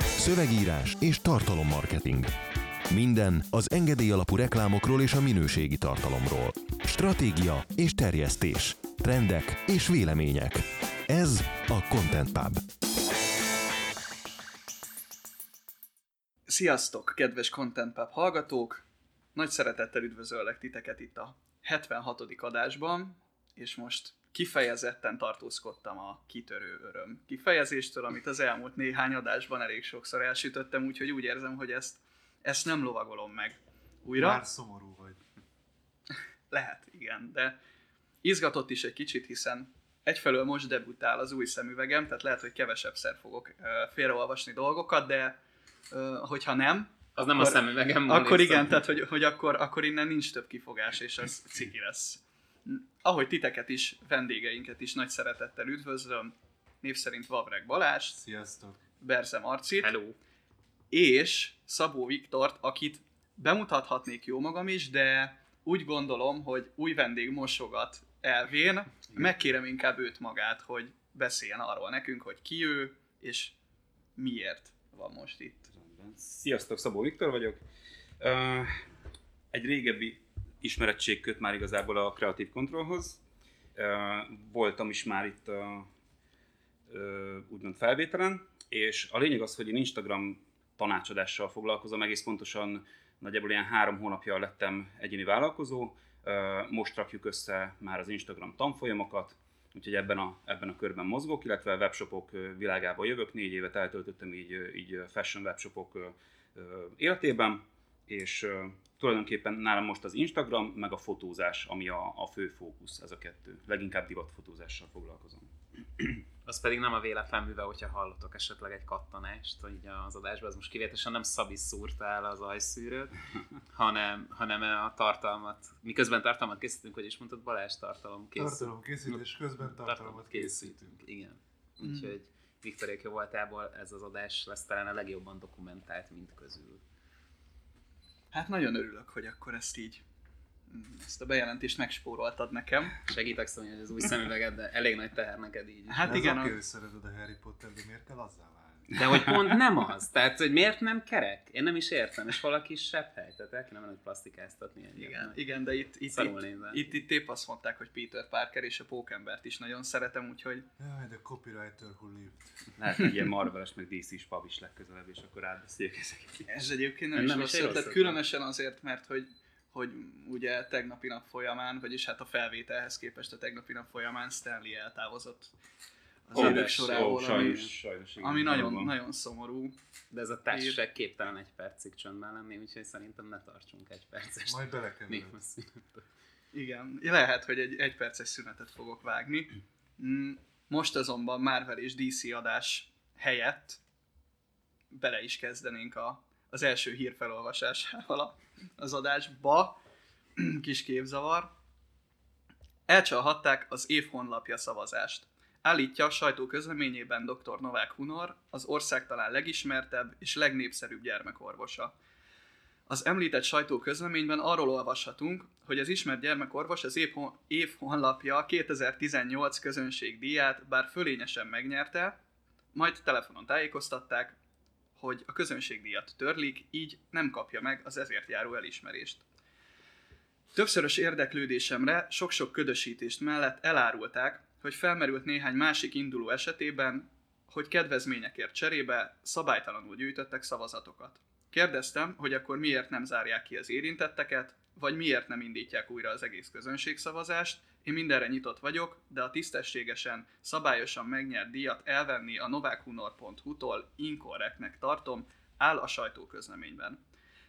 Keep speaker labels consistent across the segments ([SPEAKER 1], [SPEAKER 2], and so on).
[SPEAKER 1] Szövegírás és tartalommarketing. Minden az engedély alapú reklámokról és a minőségi tartalomról. Stratégia és terjesztés. Trendek és vélemények. Ez a Content Pub.
[SPEAKER 2] Sziasztok, kedves Content Pub hallgatók! Nagy szeretettel üdvözöllek titeket itt a 76. adásban, és most kifejezetten tartózkodtam a kitörő öröm kifejezéstől, amit az elmúlt néhány adásban elég sokszor elsütöttem, úgyhogy úgy érzem, hogy ezt, ezt nem lovagolom meg újra.
[SPEAKER 3] Már szomorú vagy.
[SPEAKER 2] Lehet, igen, de izgatott is egy kicsit, hiszen egyfelől most debütál az új szemüvegem, tehát lehet, hogy kevesebbszer fogok uh, félreolvasni dolgokat, de hogyha nem,
[SPEAKER 4] Az nem a
[SPEAKER 2] Akkor-
[SPEAKER 4] szemüvegem.
[SPEAKER 2] akkor igen, tehát hogy, hogy akkor, akkor innen nincs több kifogás, és az ciki lesz. Ahogy titeket is, vendégeinket is nagy szeretettel üdvözlöm, név szerint Vavreg Balázs,
[SPEAKER 3] Sziasztok.
[SPEAKER 2] Berze Marcit,
[SPEAKER 4] Hello.
[SPEAKER 2] és Szabó Viktort, akit bemutathatnék jó magam is, de úgy gondolom, hogy új vendég mosogat elvén, megkérem inkább őt magát, hogy beszéljen arról nekünk, hogy ki ő, és miért van most itt.
[SPEAKER 5] Sziasztok, Szabó Viktor vagyok. Ö, Egy régebbi ismerettség köt már igazából a Creative Controlhoz. Voltam is már itt a úgymond felvételen, és a lényeg az, hogy én Instagram tanácsadással foglalkozom, egész pontosan nagyjából ilyen három hónapja lettem egyéni vállalkozó. Most rakjuk össze már az Instagram tanfolyamokat, úgyhogy ebben a, ebben a körben mozgok, illetve webshopok világába jövök. Négy évet eltöltöttem így, így fashion webshopok életében, és tulajdonképpen nálam most az Instagram, meg a fotózás, ami a, a fő fókusz, ez a kettő. Leginkább divatfotózással foglalkozom.
[SPEAKER 4] Az pedig nem a véletlen műve, hogyha hallotok esetleg egy kattanást, hogy az adásban az most kivételesen nem Szabi szúrta el az ajszűrőt, hanem, hanem a tartalmat, miközben tartalmat készítünk, hogy is mondtad, Balázs tartalom készít.
[SPEAKER 3] Tartalom készítés közben tartalmat készítünk.
[SPEAKER 4] Igen. Úgyhogy Viktorék jó voltából ez az adás lesz talán a legjobban dokumentált mind közül.
[SPEAKER 2] Hát nagyon örülök, hogy akkor ezt így, mm, ezt a bejelentést megspóroltad nekem.
[SPEAKER 4] Segítek szólni, hogy az új szemüveged, de elég nagy teher neked így.
[SPEAKER 2] Hát
[SPEAKER 3] Ez
[SPEAKER 2] igen,
[SPEAKER 3] oké,
[SPEAKER 2] a-
[SPEAKER 3] szereted a Harry Potter, de miért kell válni?
[SPEAKER 4] De hogy pont nem az. Tehát, hogy miért nem kerek? Én nem is értem, és valaki sebb hely. Tehát el kéne menni plastikáztatni egyet.
[SPEAKER 2] igen, igen, de itt, itt, itt,
[SPEAKER 4] nézel.
[SPEAKER 2] itt, itt épp azt mondták, hogy Peter Parker és a Pókembert is nagyon szeretem, úgyhogy
[SPEAKER 3] Jaj, de copywriter who lived.
[SPEAKER 5] Lehet egy ilyen Marveles, meg DC-s pub is legközelebb, és akkor átbeszéljük ezeket.
[SPEAKER 2] ez egyébként nem,
[SPEAKER 4] Nem
[SPEAKER 2] is
[SPEAKER 4] is
[SPEAKER 2] rossz
[SPEAKER 4] egy
[SPEAKER 2] ötlet,
[SPEAKER 4] rossz
[SPEAKER 2] különösen azért, mert hogy hogy ugye tegnapi nap folyamán, vagyis hát a felvételhez képest a tegnapi nap folyamán Stanley eltávozott az idők
[SPEAKER 5] de-
[SPEAKER 2] sorából,
[SPEAKER 5] ó,
[SPEAKER 2] ami,
[SPEAKER 5] sajnos, sajnos, igen,
[SPEAKER 2] ami nagyon,
[SPEAKER 5] valóban.
[SPEAKER 2] nagyon szomorú.
[SPEAKER 4] De ez a társaság képtelen egy percig csöndben lenni, úgyhogy szerintem ne tartsunk egy perces.
[SPEAKER 3] Majd
[SPEAKER 4] némaszünetet.
[SPEAKER 2] Igen, lehet, hogy egy egyperces szünetet fogok vágni. Mm, Most azonban Marvel és DC adás helyett bele is kezdenénk a, az első hír felolvasásával a- az adásba. Kis képzavar. Elcsalhatták az év honlapja szavazást. Állítja a sajtó közleményében dr. Novák Hunor, az ország talán legismertebb és legnépszerűbb gyermekorvosa. Az említett sajtóközleményben arról olvashatunk, hogy az ismert gyermekorvos az év, hon- év honlapja 2018 közönségdíját bár fölényesen megnyerte, majd telefonon tájékoztatták, hogy a közönségdíjat törlik, így nem kapja meg az ezért járó elismerést. Többszörös érdeklődésemre sok-sok ködösítést mellett elárulták, hogy felmerült néhány másik induló esetében, hogy kedvezményekért cserébe szabálytalanul gyűjtöttek szavazatokat. Kérdeztem, hogy akkor miért nem zárják ki az érintetteket, vagy miért nem indítják újra az egész közönségszavazást. Én mindenre nyitott vagyok, de a tisztességesen, szabályosan megnyert díjat elvenni a novakhunor.hu-tól inkorrektnek tartom, áll a sajtóközleményben.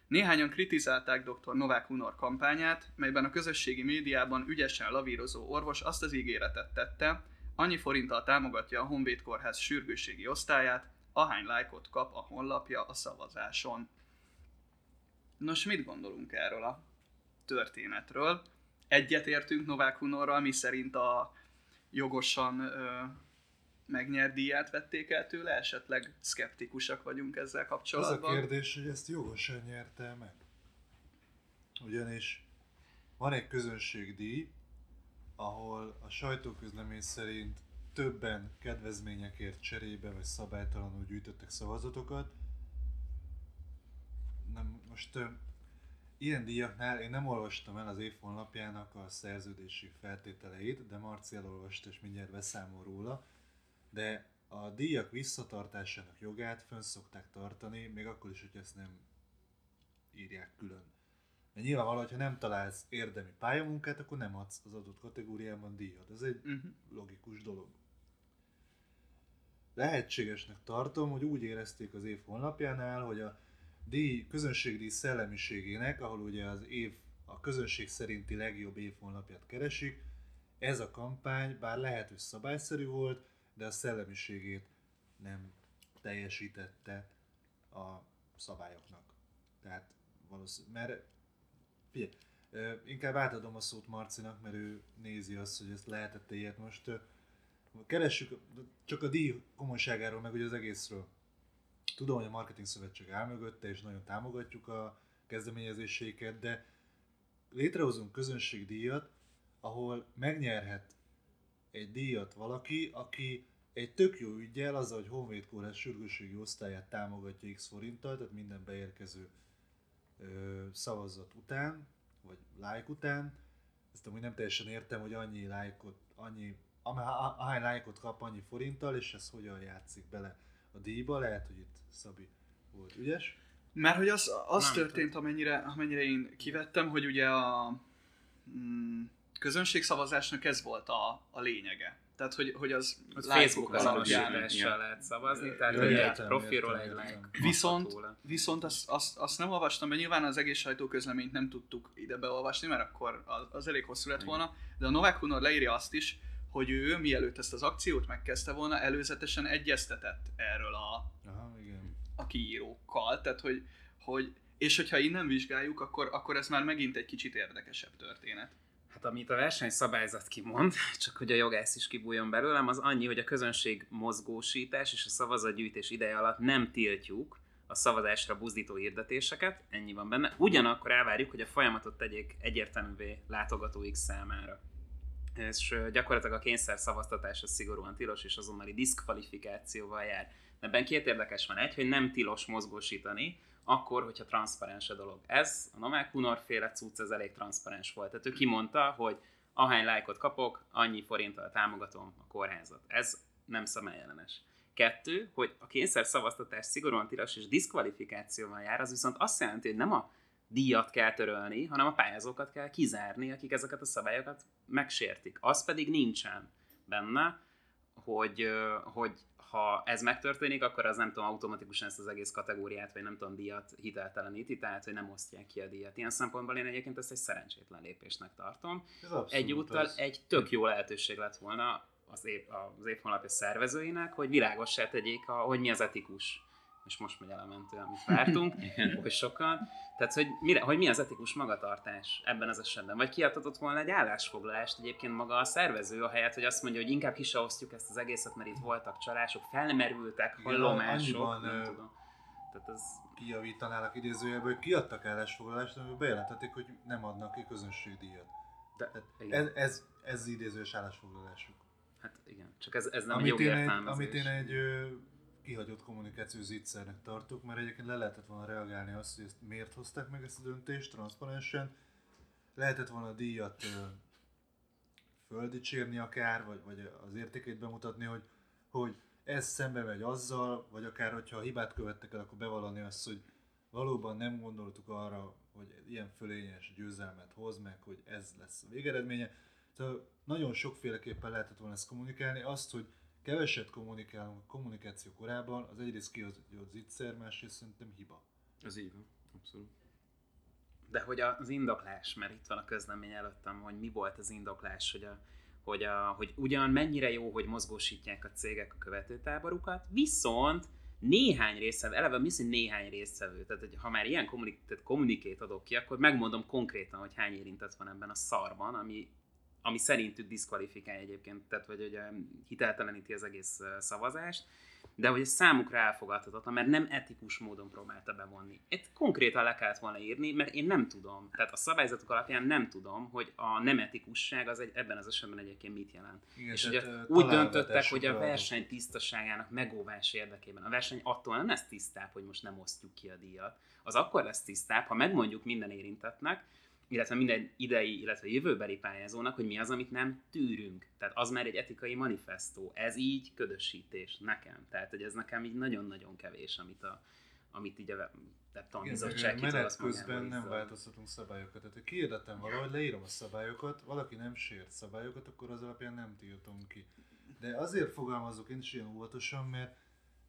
[SPEAKER 2] Néhányan kritizálták dr. Novák Hunor kampányát, melyben a közösségi médiában ügyesen lavírozó orvos azt az ígéretet tette, annyi forinttal támogatja a Honvéd Kórház sürgősségi osztályát, ahány lájkot kap a honlapja a szavazáson. Nos, mit gondolunk erről a történetről? Egyetértünk Novák Hunorral, mi szerint a jogosan megnyert díját vették el tőle, esetleg szkeptikusak vagyunk ezzel
[SPEAKER 3] Az a
[SPEAKER 2] kapcsolatban.
[SPEAKER 3] kérdés, hogy ezt jogosan nyerte meg. Ugyanis van egy közönségdíj, ahol a sajtóközlemény szerint többen kedvezményekért cserébe vagy szabálytalanul gyűjtöttek szavazatokat. Nem, most ö, ilyen díjaknál én nem olvastam el az év honlapjának a szerződési feltételeit, de Marci elolvasta és mindjárt beszámol róla. De a díjak visszatartásának jogát fönn szokták tartani, még akkor is, hogy ezt nem írják külön. Mert nyilvánvaló, hogyha nem találsz érdemi pályamunkát, akkor nem adsz az adott kategóriában díjat. Ez egy
[SPEAKER 2] Uh-huh.
[SPEAKER 3] logikus dolog. Lehetségesnek tartom, hogy úgy érezték az év honlapjánál, hogy a díj, közönségdíj szellemiségének, ahol ugye az év, a közönség szerinti legjobb év honlapját keresik, ez a kampány, bár lehet, hogy szabályszerű volt, de a szellemiségét nem teljesítette a szabályoknak. Tehát valószínűleg, mert figyelj, inkább átadom a szót Marcinak, mert ő nézi azt, hogy ezt lehetett ilyet most. Keressük csak a díj komolyságáról, meg ugye az egészről. Tudom, hogy a Marketing Szövetség áll mögötte, és nagyon támogatjuk a kezdeményezéseiket, de létrehozunk közönségdíjat, ahol megnyerhet egy díjat valaki, aki egy tök jó ügyel, azzal, hogy Honvéd Kórház sürgősségi osztályát támogatja x forinttal, tehát minden beérkező ö, szavazat után, vagy like után. Ezt amúgy nem teljesen értem, hogy annyi lájkot, annyi, ahány lájkot kap annyi forinttal, és ez hogyan játszik bele a díjba. Lehet, hogy itt Szabi volt ügyes.
[SPEAKER 2] Mert hogy az, az
[SPEAKER 4] Nem
[SPEAKER 2] történt, amennyire, amennyire én kivettem, hogy ugye a mm, közönségszavazásnak ez volt a, a lényege. Tehát, hogy, hogy az
[SPEAKER 4] Az Facebook
[SPEAKER 2] alapján.
[SPEAKER 4] azonosítással
[SPEAKER 5] Igen.
[SPEAKER 4] lehet szavazni, tehát hogy egy
[SPEAKER 3] értem,
[SPEAKER 4] profiról egy like.
[SPEAKER 2] Viszont, viszont azt, azt, azt nem olvastam be, nyilván az egész sajtóközleményt nem tudtuk ide beolvasni, mert akkor az, az elég hosszú lett volna, de a Novák Hunor leírja azt is, hogy ő mielőtt ezt az akciót megkezdte volna, előzetesen egyeztetett erről a,
[SPEAKER 3] Aha, igen.
[SPEAKER 2] a kiírókkal, tehát hogy, hogy és hogyha innen vizsgáljuk, akkor, akkor ez már megint egy kicsit érdekesebb történet.
[SPEAKER 4] Hát amit a versenyszabályzat kimond, csak hogy a jogász is kibújjon belőlem, az annyi, hogy a közönség mozgósítás és a szavazatgyűjtés ideje alatt nem tiltjuk a szavazásra buzdító hirdetéseket, ennyi van benne. Ugyanakkor elvárjuk, hogy a folyamatot tegyék egyértelművé látogatóik számára. És gyakorlatilag a kényszer szavaztatás az szigorúan tilos és azonnali diszkvalifikációval jár. Ebben két érdekes van. Egy, hogy nem tilos mozgósítani, akkor, hogyha transzparens a dolog. Ez, a Novák Hunor féle cucc, ez elég transzparens volt. Tehát ő kimondta, hogy ahány lájkot kapok, annyi forinttal támogatom a kórházat. Ez nem szemeljellenes. Kettő, hogy a kényszer szavaztatás szigorúan tilos és diszkvalifikációval jár, az viszont azt jelenti, hogy nem a díjat kell törölni, hanem a pályázókat kell kizárni, akik ezeket a szabályokat megsértik. Az pedig nincsen benne, hogy, hogy ha ez megtörténik, akkor az nem tudom, automatikusan ezt az egész kategóriát, vagy nem tudom, díjat hitelteleníti, tehát hogy nem osztják ki a díjat. Ilyen szempontból én egyébként ezt egy szerencsétlen lépésnek tartom.
[SPEAKER 3] Ez
[SPEAKER 4] Egyúttal
[SPEAKER 3] az.
[SPEAKER 4] egy tök jó lehetőség lett volna az, év, az évhonlapja szervezőinek, hogy világossá tegyék, a, hogy mi az etikus. És most megy el a mentő, amit vártunk, hogy sokan. Tehát, hogy, mire, hogy mi az etikus magatartás ebben az esetben. Vagy kiadhatott volna egy állásfoglalást egyébként maga a szervező, a helyet, hogy azt mondja, hogy inkább ki se osztjuk ezt az egészet, mert itt voltak csalások, felmerültek, hallomások, nem tudom. Tehát ez
[SPEAKER 3] kijavítanálak idézőjelből, hogy kiadtak állásfoglalást, amiben bejelentették, hogy nem adnak ki közönségdíjat.
[SPEAKER 4] de,
[SPEAKER 3] ez, ez, ez idézős állásfoglalásuk.
[SPEAKER 4] hát igen, csak ez, ez nem
[SPEAKER 3] amit,
[SPEAKER 4] egy
[SPEAKER 3] én egy, amit én egy ö, kihagyott kommunikációs zicsernek tartok, mert egyébként le lehetett volna reagálni azt, hogy ezt miért hozták meg ezt a döntést transzparensen. Lehetett volna a díjat földicsérni akár, vagy, vagy az értékét bemutatni, hogy, hogy ez szembe megy azzal, vagy akár hogyha hibát követtek el, akkor bevallani azt, hogy valóban nem gondoltuk arra, hogy ilyen fölényes győzelmet hoz meg, hogy ez lesz a végeredménye. Tehát nagyon sokféleképpen lehetett volna ezt kommunikálni. Azt, hogy keveset kommunikálunk a kommunikáció korában, az egyrészt kiadott zicser, másrészt szerintem hiba.
[SPEAKER 5] Ez így van, abszolút.
[SPEAKER 4] De hogy az indoklás, mert itt van a közlemény előttem, hogy mi volt az indoklás, hogy, a, hogy, a, hogy ugyan mennyire jó, hogy mozgósítják a cégek a követőtáborukat, viszont néhány résztvevő, eleve mi az, néhány résztvevő, tehát hogy ha már ilyen kommunikét adok ki, akkor megmondom konkrétan, hogy hány érintett van ebben a szarban, ami ami szerintük diszkvalifikálja egyébként, tehát vagy ugye hitelteleníti az egész szavazást, de hogy ez számukra elfogadhatatlan, mert nem etikus módon próbálta bevonni. Itt konkrétan le kellett volna írni, mert én nem tudom, tehát a szabályzatok alapján nem tudom, hogy a nem etikusság az egy, ebben az esetben egyébként mit jelent.
[SPEAKER 3] Igen,
[SPEAKER 4] és ugye úgy döntöttek, hogy a verseny tisztaságának megóvás érdekében. A verseny attól nem lesz tisztább, hogy most nem osztjuk ki a díjat. Az akkor lesz tisztább, ha megmondjuk minden érintettnek, illetve minden idei, illetve jövőbeli pályázónak, hogy mi az, amit nem tűrünk. Tehát az már egy etikai manifestó. Ez így ködösítés nekem. Tehát, hogy ez nekem így nagyon-nagyon kevés, amit, a, amit így a bizottság
[SPEAKER 3] menet közben nem változtatunk szabályokat. Tehát, hogy kiirdetem valahogy, leírom a szabályokat, valaki nem sért szabályokat, akkor az alapján nem tiltom ki. De azért fogalmazok én is ilyen óvatosan, mert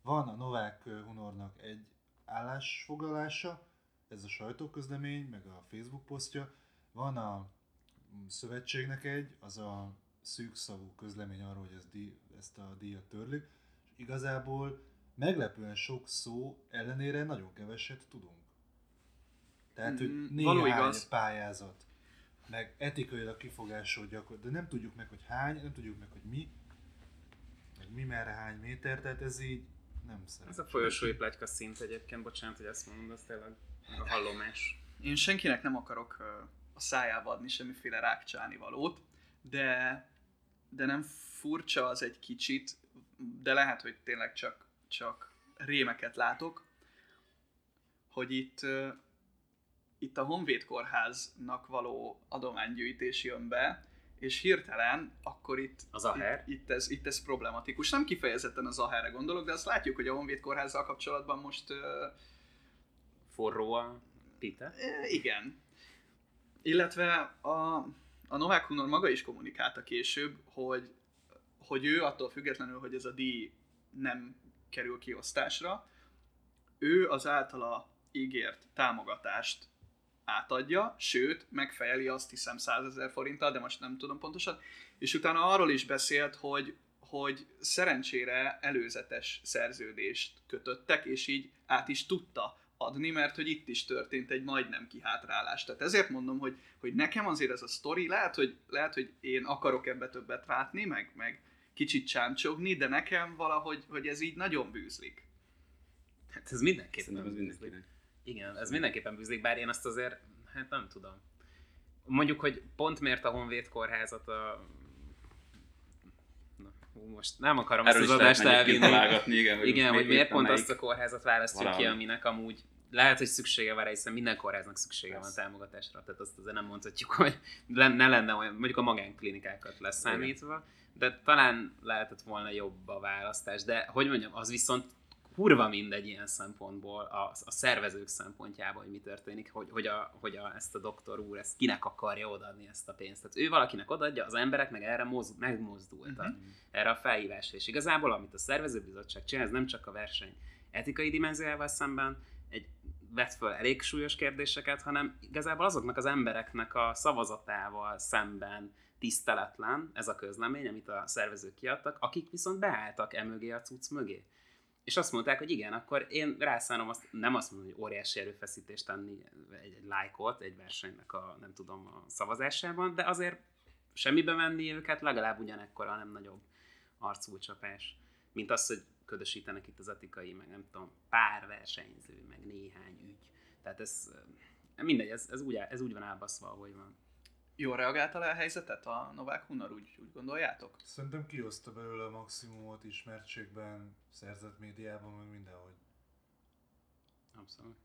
[SPEAKER 3] van a Novák Hunornak egy állásfoglalása, ez a sajtóközlemény, meg a Facebook posztja, van a szövetségnek egy, az a szűkszavú közlemény arról, hogy ezt, díj, ezt a díjat törlik, és igazából meglepően sok szó ellenére nagyon keveset tudunk. Tehát, hogy
[SPEAKER 2] Mm,
[SPEAKER 3] néhány
[SPEAKER 2] igaz.
[SPEAKER 3] pályázat, meg etikailag kifogásolt gyakor, de nem tudjuk meg, hogy hány, nem tudjuk meg, hogy mi, meg mi merre hány méter, tehát ez így nem szerencsés.
[SPEAKER 4] Ez a folyosói plegyka szint egyébként, bocsánat, hogy ezt mondom, de az tényleg a hallomás.
[SPEAKER 2] Én senkinek nem akarok a szájába adni semmiféle rákcsáni valót, de, de nem furcsa az egy kicsit, de lehet, hogy tényleg csak, csak rémeket látok, hogy itt, itt a Honvéd Kórháznak való adománygyűjtés jön be, és hirtelen akkor itt,
[SPEAKER 4] Az Aher?
[SPEAKER 2] itt, itt, ez, itt ez problematikus. Nem kifejezetten az Aherre gondolok, de azt látjuk, hogy a Honvéd Kórházzal kapcsolatban most
[SPEAKER 4] Forró a pite.
[SPEAKER 2] E, Igen. Illetve a, a Novák Hunor maga is kommunikálta később, hogy, hogy ő attól függetlenül, hogy ez a díj nem kerül kiosztásra, ő az általa ígért támogatást átadja, sőt, megfejeli azt hiszem 100 ezer forinttal, de most nem tudom pontosan, és utána arról is beszélt, hogy, hogy szerencsére előzetes szerződést kötöttek, és így át is tudta adni, mert hogy itt is történt egy majdnem kihátrálás. Tehát ezért mondom, hogy, hogy nekem azért ez a sztori, lehet hogy, lehet, hogy én akarok ebbe többet látni, meg, meg kicsit csámcsogni, de nekem valahogy hogy ez így nagyon bűzlik.
[SPEAKER 4] Hát ez mindenképpen
[SPEAKER 5] Szerintem ez
[SPEAKER 4] bűzlik.
[SPEAKER 5] mindenkinek.
[SPEAKER 4] Igen, ez mindenképpen bűzlik, bár én azt azért, hát nem tudom. Mondjuk, hogy pont miért a Honvéd kórházat a... Most nem akarom
[SPEAKER 5] Erről
[SPEAKER 4] ezt az adást elvinni.
[SPEAKER 5] igen, hogy,
[SPEAKER 4] Igen, hogy miért pont azt a kórházat választjuk ki,
[SPEAKER 5] Valahogy.
[SPEAKER 4] aminek amúgy lehet, hogy szüksége van rá, hiszen minden kórháznak szüksége van
[SPEAKER 5] Persze.
[SPEAKER 4] támogatásra, tehát azt azért nem mondhatjuk, hogy ne lenne olyan, mondjuk a magánklinikákat leszámítva, de talán lehetett volna jobb a választás, de hogy mondjam, az viszont kurva mindegy ilyen szempontból, a, a szervezők szempontjából, hogy mi történik, hogy, hogy, a, hogy a, ezt a doktor úr, ezt kinek akarja odaadni ezt a pénzt. Tehát ő valakinek odaadja, az emberek meg erre moz, megmozdultak,
[SPEAKER 2] Mhm.
[SPEAKER 4] erre a felhívásra. És igazából, amit a szervezőbizottság csinál, ez nem csak a verseny etikai dimenziójával szemben, egy vett föl elég súlyos kérdéseket, hanem igazából azoknak az embereknek a szavazatával szemben tiszteletlen ez a közlemény, amit a szervezők kiadtak, akik viszont beálltak emögé a cucc mögé. És azt mondták, hogy igen, akkor én rászánom azt, nem azt mondom, hogy óriási erőfeszítést tenni egy, egy lájkot egy versenynek a, nem tudom, a szavazásában, de azért semmibe venni őket legalább ugyanekkora, nem nagyobb arcúcsapás, mint az, hogy ködösítenek itt az etikai, meg nem tudom, pár versenyző, meg néhány ügy. Tehát ez, mindegy, ez, ez, úgy, ez úgy van elbaszva, ahogy van.
[SPEAKER 2] Jól reagálta le a helyzetet a Novák Hunor, úgy, úgy gondoljátok?
[SPEAKER 3] Szerintem kihozta belőle a maximumot ismertségben, szerzett médiában, meg mindenhogy.
[SPEAKER 4] Abszolút.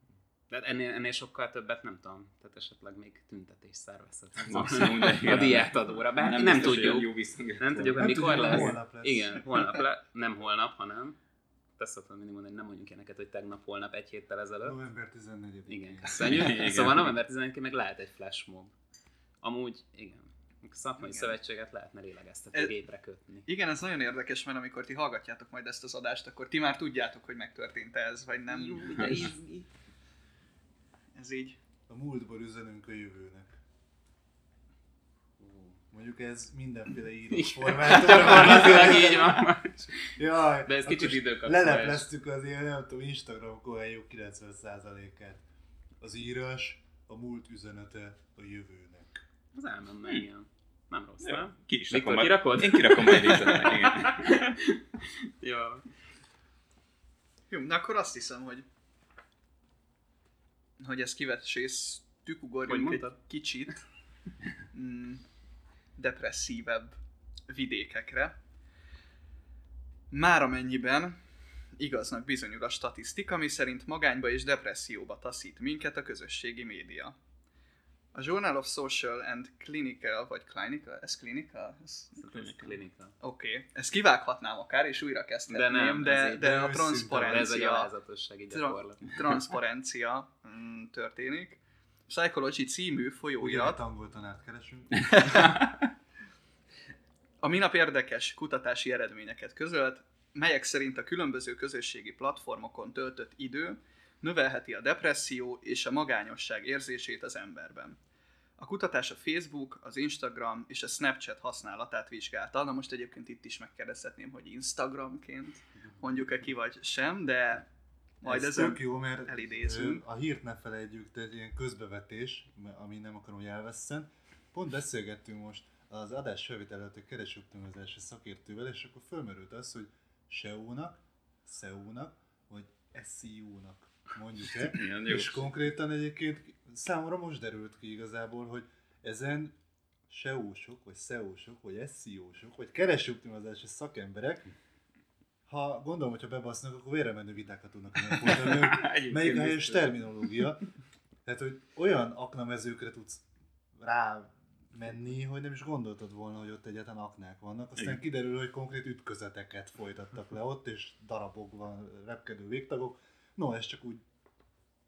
[SPEAKER 4] De hát ennél, ennél sokkal többet nem tudom. Tehát esetleg még tüntetés szervezhet.
[SPEAKER 5] Maximum, de
[SPEAKER 4] a diátadóra. Bár nem, nem tudjuk.
[SPEAKER 5] Jó.
[SPEAKER 4] Nem tudjuk, hogy mikor lesz.
[SPEAKER 3] holnap lesz.
[SPEAKER 4] Igen, holnap le, nem holnap, hanem te szoktam mindig mondani, nem mondjuk ilyeneket, hogy tegnap, holnap, egy héttel ezelőtt.
[SPEAKER 3] November 14-én.
[SPEAKER 4] Igen, köszönjük.
[SPEAKER 5] Igen.
[SPEAKER 4] Szóval november 11-én meg lehet egy flash mob. Amúgy, igen. A szakmai
[SPEAKER 2] Igen.
[SPEAKER 4] szövetséget lehetne lélegeztető
[SPEAKER 2] Ez-
[SPEAKER 4] gépre kötni.
[SPEAKER 2] Igen, ez nagyon érdekes, mert amikor ti hallgatjátok majd ezt az adást, akkor ti már tudjátok, hogy megtörtént ez, vagy nem.
[SPEAKER 4] Jó, de.
[SPEAKER 2] Ez így.
[SPEAKER 3] A múltból üzenünk a jövőnek. Mondjuk ez mindenféle írott formában.
[SPEAKER 4] Gyakorlatilag így van.
[SPEAKER 3] Jaj,
[SPEAKER 4] De ez kicsit időkapcsolás.
[SPEAKER 3] Lelepleztük az ilyen, nem tudom, Instagram kohályok 90%-át. Az írás, a múlt üzenete a jövőnek.
[SPEAKER 4] Az elmenne, igen. Nem rossz,
[SPEAKER 5] Jó,
[SPEAKER 4] nem?
[SPEAKER 5] Ki is
[SPEAKER 4] Viktor,
[SPEAKER 5] rakom.
[SPEAKER 4] kirakod?
[SPEAKER 5] Én kirakom majd Lézernek, igen.
[SPEAKER 4] Jó.
[SPEAKER 2] Jó, na akkor azt hiszem, hogy hogy ezt kivesész,
[SPEAKER 4] Hogy
[SPEAKER 2] ugorjunk egy kicsit mm, depresszívebb vidékekre. Már amennyiben igaznak bizonyul a statisztika, ami szerint magányba és depresszióba taszít minket a közösségi média. A Journal of Social and Clinical, vagy Clinical, ez Clinical? Ez,
[SPEAKER 4] Ez klinika.
[SPEAKER 2] Oké, okay. ezt kivághatnám akár, és újra kezdhetném,
[SPEAKER 4] De nem,
[SPEAKER 2] de, de, de a
[SPEAKER 4] De ez egy
[SPEAKER 2] transzparencia,
[SPEAKER 4] alázatossági gyakorlat.
[SPEAKER 2] transzparencia mm, történik. Psychology című folyóirat
[SPEAKER 3] angol tanárt keresünk.
[SPEAKER 2] a minap érdekes kutatási eredményeket közölt, melyek szerint a különböző közösségi platformokon töltött idő növelheti a depresszió és a magányosság érzését az emberben. A kutatás a Facebook, az Instagram és a Snapchat használatát vizsgálta. Na most egyébként itt is megkérdezhetném, hogy Instagramként mondjuk-e ki vagy sem, de majd
[SPEAKER 3] ez
[SPEAKER 2] ezen
[SPEAKER 3] tök jó, mert
[SPEAKER 2] elidézünk.
[SPEAKER 3] a hírt ne felejtjük, tehát ilyen közbevetés, ami nem akarom, hogy elveszten. Pont beszélgettünk most az adás felvétel előtt a keresőoptimizási szakértővel, és akkor fölmerült az, hogy SEO-nak, SEO-nak, vagy SEO-nak mondjuk-e.
[SPEAKER 5] Igen, jó.
[SPEAKER 3] és konkrétan egyébként számomra most derült ki igazából, hogy ezen SEO-sok, vagy SEO-sok, vagy SEO-sok, vagy keresőoptimizási szakemberek, ha gondolom, hogyha bebasznak, akkor vére menő vitákat tudnak hogy
[SPEAKER 5] Egyébként
[SPEAKER 3] melyik a helyes terminológia. Tehát, hogy olyan aknamezőkre tudsz rá menni, hogy nem is gondoltad volna, hogy ott egyáltalán aknák vannak. Aztán
[SPEAKER 5] Igen.
[SPEAKER 3] kiderül, hogy konkrét ütközeteket folytattak le ott, és darabokban repkedő végtagok. No, ez csak úgy